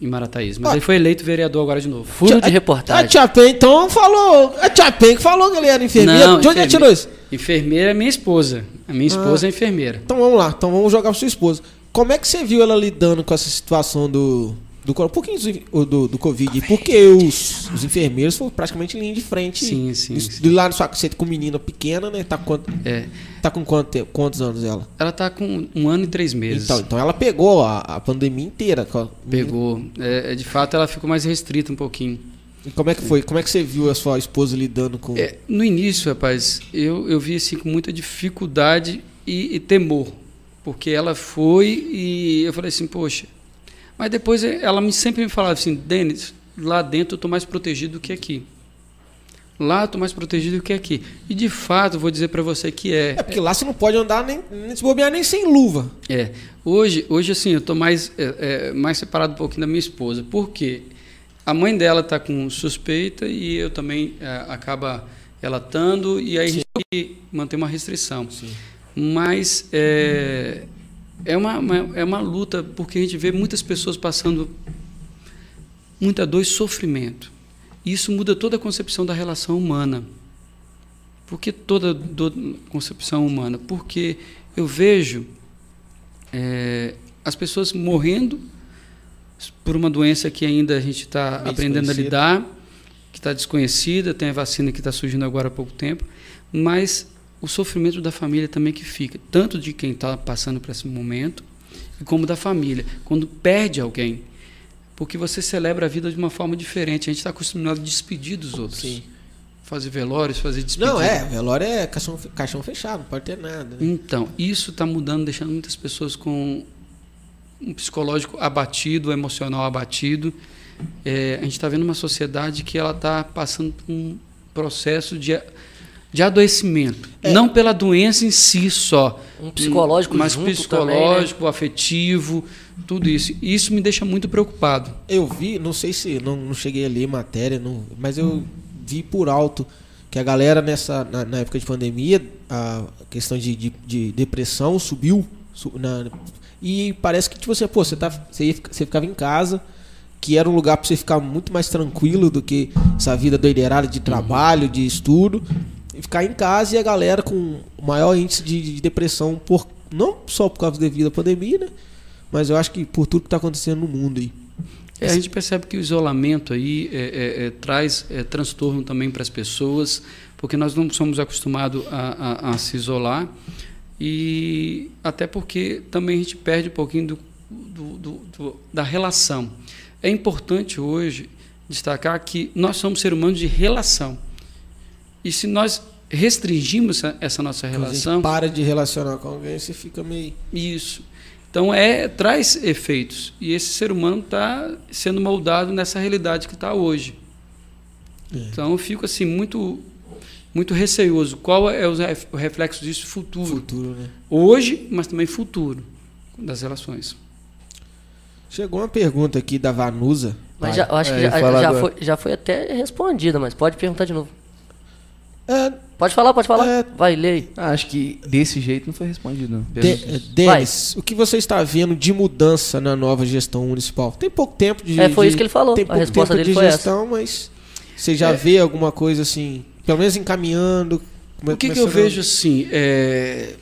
em Marataízes, mas Ah. ele foi eleito vereador agora de novo. Furo de A reportagem. Tia Pen, então, falou. A Tia Pen que falou que ele era enfermeiro. Não, de onde ele enferme- tirou isso? Enfermeira é minha esposa. A minha esposa é enfermeira. Então vamos lá, então vamos jogar pra sua esposa. Como é que você viu ela lidando com essa situação do. Do, um pouquinho do, do, Covid, porque os, os enfermeiros foram praticamente em linha de frente. Sim, sim, Do, do lado sua você com menina pequena, né? Tá com, quanto, É, tá com quanto quantos anos ela? ela tá com um ano e três meses. Então, então ela pegou a, a pandemia inteira. Pegou. É, é, de fato, ela ficou mais restrita um pouquinho. E como é que foi? Como é que você viu a sua esposa lidando com. É, no início, rapaz, eu, eu vi assim com muita dificuldade e, e temor, porque ela foi e eu falei assim, poxa. Mas depois ela me sempre me falava assim, Denis, lá dentro eu estou mais protegido do que aqui. Lá eu estou mais protegido do que aqui. E de fato, vou dizer para você que é. É porque lá você não pode andar nem, nem se bobear nem sem luva. É, hoje, hoje assim, eu estou mais, é, é, mais separado um pouquinho da minha esposa. Por quê? A mãe dela está com suspeita e eu também é, acaba ela estando e aí a gente tem que manter uma restrição. Mas é, é, uma, uma- é uma luta porque a gente vê muitas pessoas passando muita dor e sofrimento. E isso muda toda a concepção da relação humana. Por que toda dor, concepção humana? Porque eu vejo é, as pessoas morrendo por uma doença que ainda a gente está aprendendo a lidar, que está desconhecida, tem a vacina que está surgindo agora há pouco tempo, mas o sofrimento da família também que fica, tanto de quem está passando por esse momento, como da família, quando perde alguém. porque você celebra a vida de uma forma diferente. A gente está acostumado a despedir dos outros. Sim. Fazer velórios, fazer despedida. Não, é, velório é caixão, caixão fechado, não pode ter nada. Né? Então, isso está mudando, deixando muitas pessoas com um psicológico abatido, emocional abatido. É, a gente está vendo uma sociedade que ela está passando por um processo de, de adoecimento. É. Não pela doença em si só. Um psicológico mas junto psicológico, afetivo, tudo isso. Isso me deixa muito preocupado. Eu vi, não sei se não, não cheguei a ler matéria, não, mas eu vi por alto que a galera nessa na, na época de pandemia a questão de, de, de depressão subiu su- na- e parece que tipo você pô você tá você, ia ficar- você ficava em casa que era um lugar para você ficar muito mais tranquilo do que essa vida doideirada de trabalho de estudo ficar em casa e a galera com maior índice de, de depressão por não só por causa devido à pandemia né mas eu acho que por tudo que está acontecendo no mundo aí É, a gente percebe que o isolamento aí é, é, é, traz é, transtorno também para as pessoas, porque nós não somos acostumados a, a- a se isolar e até porque também a gente perde um pouquinho do- do- do- da relação. É importante hoje destacar que nós somos seres humanos de relação. E se nós restringimos essa, essa nossa Quando a gente relação, para de relacionar com alguém, você fica meio. isso. Então é traz efeitos e esse ser humano está sendo moldado nessa realidade que está hoje. É. Então eu fico assim muito muito receoso. Qual é o reflexo disso futuro? Futuro, né? Hoje, mas também futuro das relações. Chegou uma pergunta aqui da Vanusa. Mas já, eu acho É, que já, falar já foi, já foi até respondida, mas pode perguntar de novo. É, Pode falar, pode falar. É. Vai, lei. Ah, acho que desse jeito não foi respondido, não. De- é, Denis, o que você está vendo de mudança na nova gestão municipal? Tem pouco tempo de. É, foi de- isso que ele falou. Tem A pouco resposta tempo dele de foi gestão, mas você É. já vê alguma coisa assim, pelo menos encaminhando. come- O que, que eu vejo assim? é,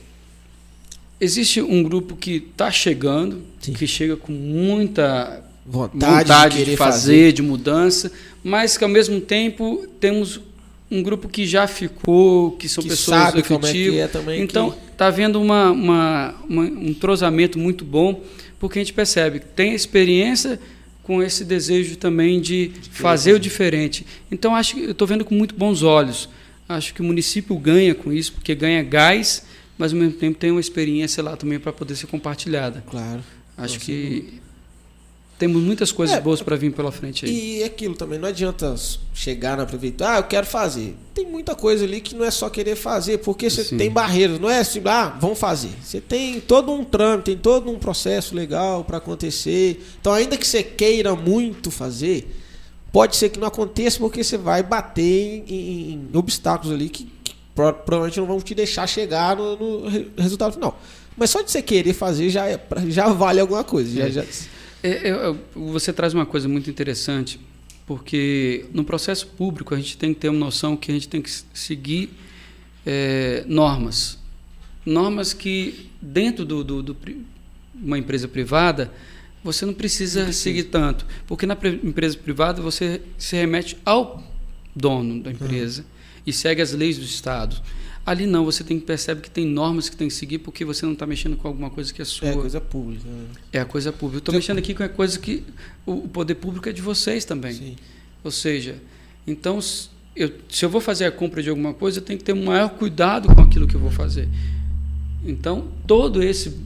existe um grupo que está chegando, Sim. que chega com muita Vontade, vontade, de de, querer fazer, de mudança, mas que ao mesmo tempo temos um grupo que já ficou, que são Que pessoas sabe como é que é também, Então, que- está havendo uma, uma- uma- um entrosamento muito bom, porque a gente percebe que tem experiência com esse desejo também de, fazer o diferente. Então, acho que eu estou vendo com muito bons olhos. Acho que o município ganha com isso, porque ganha gás, mas ao mesmo tempo tem uma experiência lá também para poder ser compartilhada. Claro. Acho que temos muitas coisas É, boas para vir pela frente aí. E aquilo também, não adianta chegar na prefeitura, ah, eu quero fazer. Tem muita coisa ali que não é só querer fazer, porque você Sim. tem barreiras, não é assim, ah, vamos fazer. Você tem todo um trâmite, tem todo um processo legal para acontecer. Então, ainda que você queira muito fazer, pode ser que não aconteça porque você vai bater em, em- em obstáculos ali que, que pro- provavelmente não vão te deixar chegar no, no re- resultado final. Mas só de você querer fazer já, é, já vale alguma coisa. Já, É. já, É, é, você traz uma coisa muito interessante, porque no processo público a gente tem que ter uma noção que a gente tem que seguir é, normas. Normas que, dentro de do, do, do uma empresa privada, você não precisa, seguir tanto. Porque na pre- empresa privada você se remete ao dono da empresa e segue as leis do Estado. Ali não, você tem que perceber que tem normas que tem que seguir porque você não está mexendo com alguma coisa que é sua. é coisa pública. né? É a coisa pública. Eu estou mexendo aqui com a coisa que o poder público é de vocês também. Sim. Ou seja, então eu, se eu vou fazer a compra de alguma coisa, eu tenho que ter um maior cuidado com aquilo que eu vou fazer. Então todo esse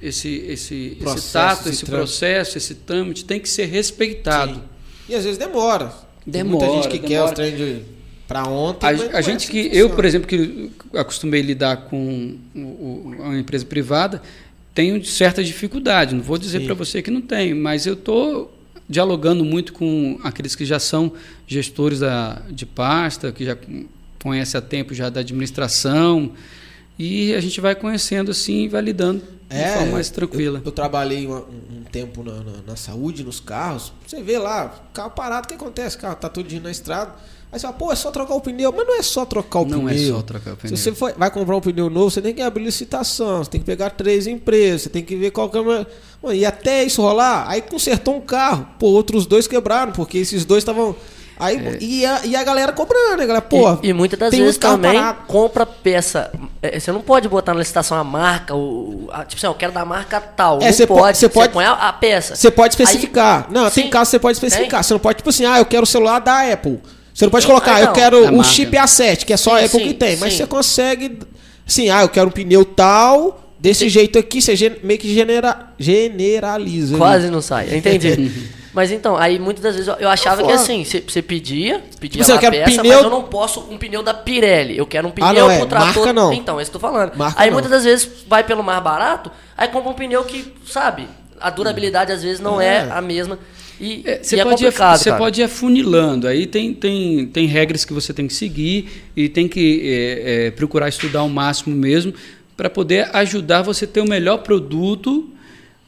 esse esse Processo, esse tato, esse trâmite. processo, esse trâmite tem que ser respeitado. Sim. E às vezes demora. Tem muita Demora, gente que quer demora. os trem de para ontem. A, a é gente assim que eu, funciona. por exemplo, que acostumei lidar com o- o- uma empresa privada, tenho certa dificuldade. Não vou dizer para você que não tenho, mas eu estou dialogando muito com aqueles que já são gestores da, de pasta, que já conhecem há tempo já da administração, e a gente vai conhecendo assim e vai lidando de forma mais tranquila. É, Eu, eu trabalhei um, um tempo na, na- na saúde, nos carros. Você vê lá, carro parado, o que acontece? O carro tá todo dia na estrada. Aí você fala, pô, é só trocar o pneu. Mas não é só trocar o não pneu. é só trocar o Se pneu. você for- vai comprar um pneu novo, você tem que abrir licitação, você tem que pegar três empresas, você tem que ver qual que é. Mano, E até isso rolar, aí consertou um carro, pô, outros dois quebraram, porque esses dois estavam. Aí, e, a, e a galera cobrando, né, galera? Pô, e, e muitas das tem vezes também parados. compra peça é, você não pode botar na licitação a marca, o, a, tipo assim, eu quero da marca tal. É, não você po- pode. você pode- põe a, a peça. Você pode especificar. não, tem sim. casos que você pode especificar. Tem? Você não pode, tipo assim, ah, eu quero o celular da Apple. Você não pode Sim. colocar, Ah, eu não. quero Da o marca. chip A7, que é só a Sim, Apple sim, que tem. Mas sim. você consegue. Assim, ah, eu quero um pneu tal, desse jeito aqui, você meio que genera, generaliza. ali. Quase não sai, eu entendi. Mas então, aí muitas das vezes eu, eu achava que foda. assim, você pedia, pedia Tipo assim, eu quero a peça, pneu- mas eu não posso um pneu da Pirelli. Eu quero um pneu Ah, não, é. trator. Marca não. Então, é isso que eu tô falando. Marca aí não. muitas das vezes vai pelo mais barato, aí compra um pneu que, sabe, a durabilidade às vezes não é, É. a mesma. E É, e Você é pode, ir- você cara. pode ir afunilando, aí tem, tem, tem regras que você tem que seguir e tem que é, é, procurar estudar o máximo mesmo para poder ajudar você a ter o melhor produto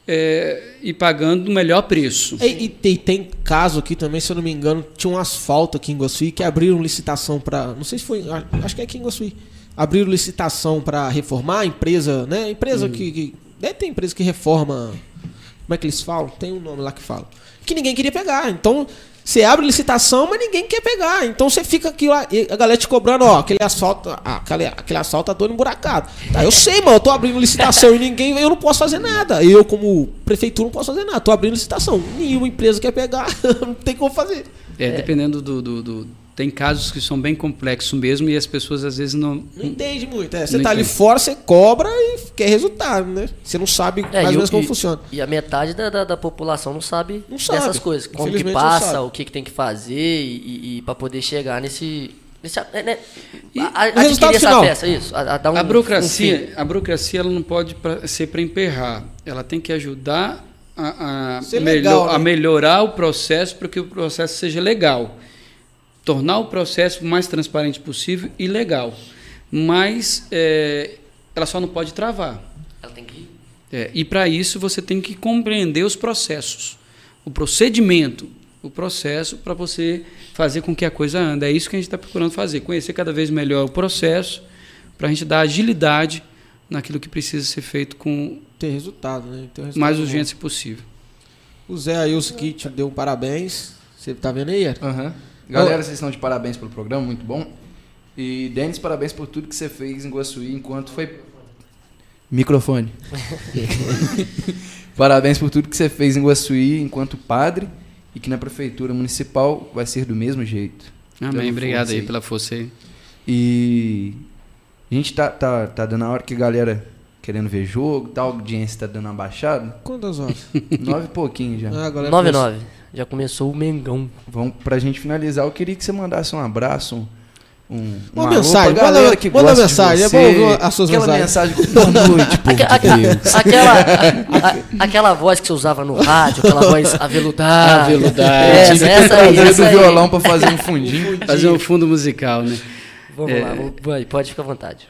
é, e pagando o melhor preço. E, e tem, tem caso aqui também, se eu não me engano, tinha um asfalto aqui em Guaçuí que abriram licitação para, não sei se foi, acho que é aqui em Guaçuí. Abriram licitação para reformar a empresa, né? Empresa que, que deve ter empresa que reforma, como é que eles falam? Tem um nome lá que fala. Que ninguém queria pegar. Então, você abre licitação, mas ninguém quer pegar. Então você fica aqui lá, a galera te cobrando, ó, aquele asfalto, ah, aquele, aquele asfalto tá todo emburacado. Tá, eu sei, mano, eu tô abrindo licitação e ninguém, eu não posso fazer nada. Eu, como prefeitura, não posso fazer nada. Tô abrindo licitação. Nenhuma empresa quer pegar, não tem como fazer. É, dependendo do, do- do- Tem casos que são bem complexos mesmo e as pessoas às vezes não. Não entende muito. É, você Não tá ali fora, você cobra e quer resultado, né? Você não sabe É, mais e ou menos o- como e- funciona. E a metade da, da, da população não sabe, Não sabe. dessas coisas. Como que passa, o que, que tem que fazer e, e, para poder chegar nesse. nesse é, né, E a- a- resultado adquirir essa final? peça, isso. A, a dar um, a um burocracia, a burocracia ela não pode pra- ser para emperrar. Ela tem que ajudar a, a melhor- legal, né? a melhorar o processo para que o processo seja legal. Tornar o processo o mais transparente possível e legal. Mas é, ela só não pode travar. Ela tem que ir. É, e para isso você tem que compreender os processos, o procedimento, o processo para você fazer com que a coisa ande. É isso que a gente está procurando fazer, conhecer cada vez melhor o processo para a gente dar agilidade naquilo que precisa ser feito com Ter resultado, né? Ter resultado mais urgência possível. O Zé Ailson te deu um parabéns. Você tá vendo aí? Aham. Galera, vocês estão de parabéns pelo programa, muito bom. E Denis, parabéns por tudo que você fez em Guaçuí enquanto foi. Microfone. parabéns por tudo que você fez em Guaçuí enquanto padre e que na prefeitura municipal vai ser do mesmo jeito. Amém. Pelo Obrigado aí pela força aí. E a gente tá, tá, tá dando a hora que a galera querendo ver jogo, tal, a audiência tá dando uma baixada. Quantas horas? Nove e pouquinho já. Ah, agora 9-9. Já começou o Mengão. Vamos, pra gente finalizar, eu queria que você mandasse um abraço, um, um, Uma alô mensagem, pra galera manda- que manda gosta mensagem, de é você. ouvir as suas Aquela mensagens. mensagem, boa noite, povo de. Aquela, a- a- aquela voz que você usava no rádio, aquela voz aveludada. Aveludada. Essa, essa aí, essa do aí. violão pra fazer um fundinho. Fazer um fundo musical, né? Vamos É. lá, vamos- pode ficar à vontade.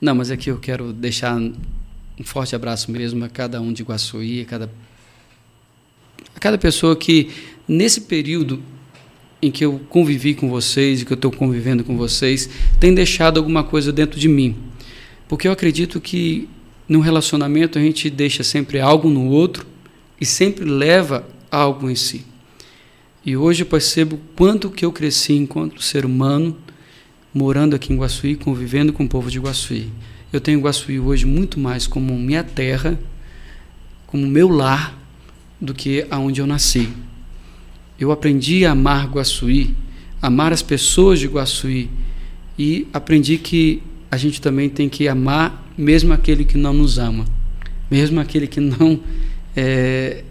Não, mas aqui eu quero deixar um forte abraço mesmo a cada um de Guaçuí, a cada, cada pessoa que, nesse período em que eu convivi com vocês e que eu estou convivendo com vocês, tem deixado alguma coisa dentro de mim. Porque eu acredito que num relacionamento a gente deixa sempre algo no outro e sempre leva algo em si. E hoje eu percebo quanto que eu cresci enquanto ser humano, morando aqui em Guaçuí, convivendo com o povo de Guaçuí. Eu tenho Guaçuí hoje muito mais como minha terra, como meu lar, do que aonde eu nasci. Eu aprendi a amar Guaçuí, amar as pessoas de Guaçuí e aprendi que a gente também tem que amar mesmo aquele que não nos ama, mesmo aquele que não é,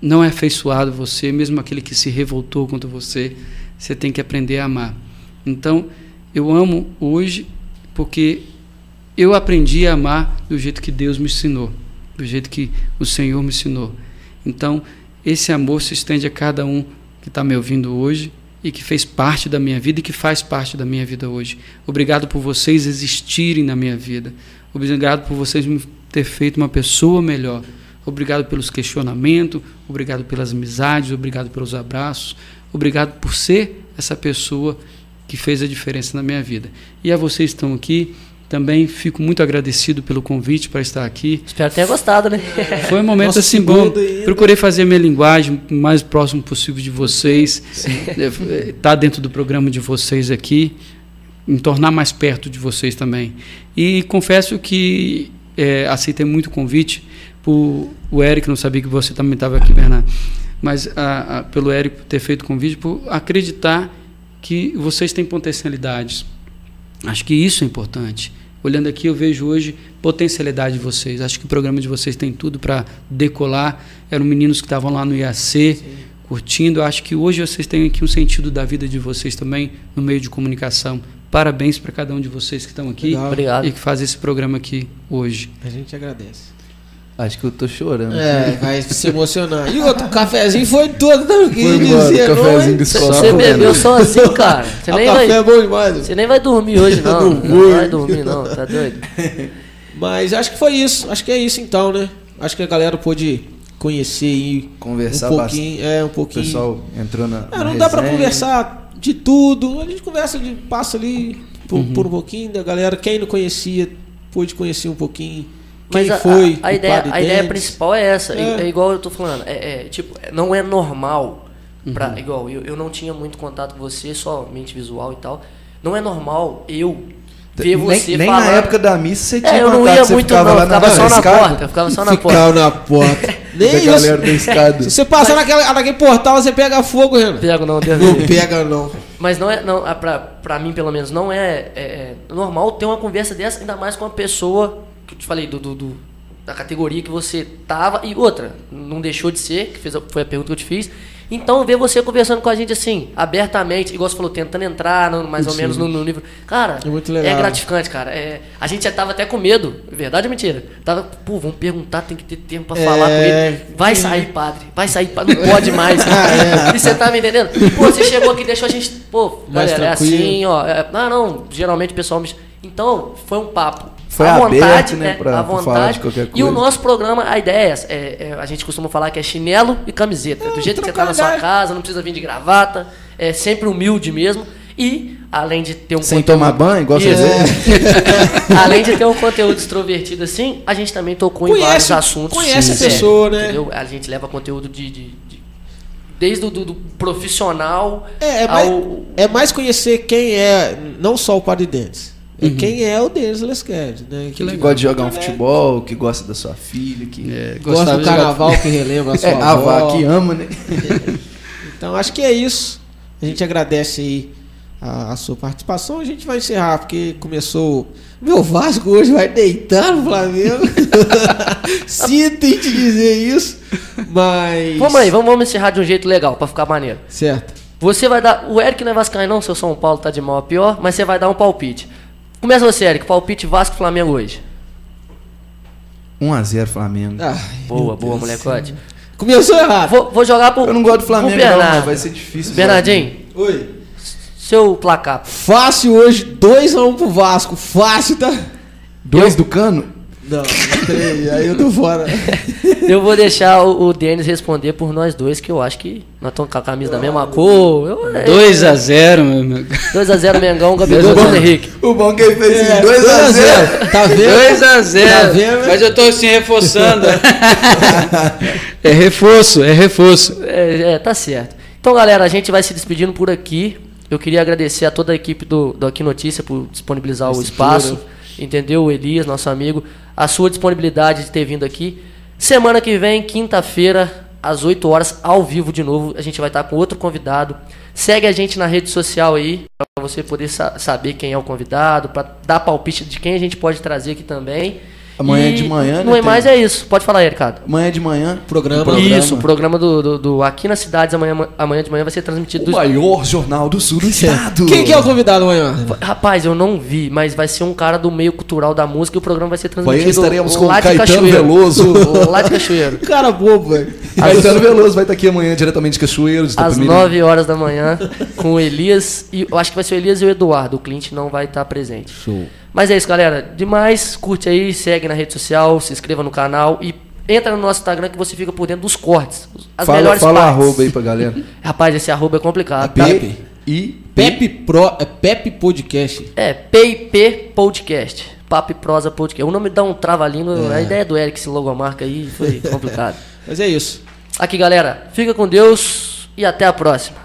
não é afeiçoado você, mesmo aquele que se revoltou contra você, você tem que aprender a amar. Então, eu amo hoje porque eu aprendi a amar do jeito que Deus me ensinou, do jeito que o Senhor me ensinou. Então, esse amor se estende a cada um que está me ouvindo hoje e que fez parte da minha vida e que faz parte da minha vida hoje. Obrigado por vocês existirem na minha vida. Obrigado por vocês me ter feito uma pessoa melhor. Obrigado pelos questionamentos, obrigado pelas amizades, obrigado pelos abraços, obrigado por ser essa pessoa que fez a diferença na minha vida. E a vocês que estão aqui, também fico muito agradecido pelo convite para estar aqui. Espero que tenha gostado, né? Foi um momento Nosso assim bom. ainda. Procurei fazer a minha linguagem o mais próximo possível de vocês. Estar dentro do programa de vocês aqui. me tornar mais perto de vocês também. E confesso que é, aceitei muito o convite por o Eric, não sabia que você também estava aqui, Bernardo, mas a, a, pelo Eric ter feito o convite, por acreditar que vocês têm potencialidades. Acho que isso é importante. Olhando aqui, eu vejo hoje potencialidade de vocês. Acho que o programa de vocês tem tudo para decolar. Eram meninos que estavam lá no IAC, Sim. curtindo. Acho que hoje vocês têm aqui um sentido da vida de vocês também no meio de comunicação. Parabéns para cada um de vocês que estão aqui Obrigado. e que fazem esse programa aqui hoje. A gente agradece. Acho que eu tô chorando. É, vai se emocionar. E outro, cafezinho foi todo, não queria dizer. Cafezinho do Você bebeu sozinho, cara. Você nem vai, café é bom demais. Você nem vai dormir hoje, não. Não, não vai dormir, não. Tá doido? Mas acho que foi isso. Acho que é isso então, né? Acho que a galera pôde conhecer e conversar um pouquinho, bastante. é um pouquinho. O pessoal entrou na, é, na não dá para conversar de tudo. A gente conversa de passa ali por, uhum. por um pouquinho da galera. Quem não conhecia pôde conhecer um pouquinho quem Mas a, foi a, a ideia, a ideia principal é essa. É. é, igual eu tô falando. É, é tipo, não é normal. Pra, uhum. Igual, eu, eu não tinha muito contato com você, somente visual e tal. Não é normal eu ver você nem, falar... Nem na época da missa você tinha é, eu não ia muito não, eu ficava só na escada. porta, ficava só na porta. Ficava na porta. nem isso. galera da escada. Se você passar Mas... naquela, naquele portal, você pega fogo, Renan. Pego não, Deus Não pega não. Mas não é, não, pra, pra mim pelo menos, não é, é, é normal ter uma conversa dessa, ainda mais com uma pessoa, que eu te falei, do, do, do da categoria que você tava e outra, não deixou de ser, que fez, foi a pergunta que eu te fiz. Então, ver você conversando com a gente assim, abertamente, igual você falou, tentando entrar no, mais ou menos no, no nível. Cara, é, é, gratificante, cara. É, a gente já tava até com medo, verdade ou mentira? Tava, pô, vamos perguntar, tem que ter tempo pra é... falar com ele. Vai sair, padre, vai sair, padre, não pode mais. ah, é. E você tá me entendendo? Pô, você chegou aqui e deixou a gente, pô, mais galera, é tranquilo. é assim, ó. É, não, não, geralmente o pessoal me. Então, foi um papo foi à vontade, aberto, né? né? Pra, à vontade. E o nosso programa, a ideia é, é, é, a gente costuma falar que é chinelo e camiseta. Do jeito que você tá na sua casa, não precisa vir de gravata, é sempre humilde mesmo. E, além de ter um Sem conteúdo... tomar banho, igual você é. Além de ter um conteúdo extrovertido assim, a gente também tocou conhece, em vários assuntos. Conhece sim, a pessoa, né? Entendeu? A gente leva conteúdo de, de, de desde o do, do profissional é, é, ao... mais, é mais conhecer quem é, não só o Padre Dentes. Uhum. quem é o Denis Lesquerd, né? Que, que gosta de jogar um futebol, que gosta da sua filha, que é, gosta do carnaval, jogar... que relembra a sua é, avó. A avó que ama, né? então acho que é isso. A gente agradece aí a, a, sua participação. A gente vai encerrar, porque começou. Meu Vasco hoje vai deitar no Flamengo. Sinto em te dizer isso. Mas. Vamos aí, vamos, vamos encerrar de um jeito legal, pra ficar maneiro. Certo. Você vai dar. O Eric não é Vascaíno, não, seu São Paulo tá de mal a pior, mas você vai dar um palpite. Começa você, Eric. Palpite Vasco Flamengo hoje. 1x0 Flamengo. Ai, boa, boa, molecote. Começou errado. Vou, vou, jogar pro. Eu não gosto do Flamengo, não, vai ser difícil. Bernardinho. Oi. Seu placar. Fácil hoje, 2x1 um pro Vasco. Fácil, tá? 2 do cano? Não, três, aí eu tô fora. eu vou deixar o, o Denis responder por nós dois, que eu acho que nós estamos com a camisa da mesma cor. 2x0, meu amigo. 2x0 Mengão, Gabigol e Henrique. O bom que ele fez é, 2x0. Tá vendo? 2x0. Tá vendo? Mas eu tô assim reforçando. é reforço, é reforço. É, é, tá certo. Então, galera, a gente vai se despedindo por aqui. Eu queria agradecer a toda a equipe do, do Aqui Notícia por disponibilizar Esse o espaço. Entendeu? O Elias, nosso amigo a sua disponibilidade de ter vindo aqui. Semana que vem, quinta-feira, às 8 horas, ao vivo de novo. A gente vai estar com outro convidado. Segue a gente na rede social aí, para você poder sa saber quem é o convidado, para dar palpite de quem a gente pode trazer aqui também. Amanhã e de manhã, né? Não é mais, é isso. Pode falar aí, Ricardo. Amanhã de manhã, programa. programa. Isso, o programa do, do, do, Aqui nas Cidades, amanhã, amanhã de manhã vai ser transmitido. O do... maior jornal do sul do estado. Quem que é o convidado amanhã? Rapaz, eu não vi, mas vai ser um cara do meio cultural da música e o programa vai ser transmitido. Amanhã estaremos com Caetano Cachoeiro. Veloso. lá de Cachoeiro. cara bobo, velho. Caetano Veloso vai estar aqui amanhã diretamente de Cachoeiro. De Às 9 horas da manhã, com o Elias. E eu acho que vai ser o Elias e o Eduardo. O Clint não vai estar presente. Show. Mas é isso, galera. Demais. Curte aí, segue na rede social, se inscreva no canal e entra no nosso Instagram que você fica por dentro dos cortes. As fala, melhores fala partes. arroba aí pra galera. Rapaz, esse arroba é complicado. É Pepe. E Pepe Pro, é Pepe Podcast. É, PIP Podcast. Papo e Prosa Podcast. O nome dá um trava-língua. É. A ideia do Eric, esse logomarca aí, foi complicado. Mas é isso. Aqui, galera. Fica com Deus e até a próxima.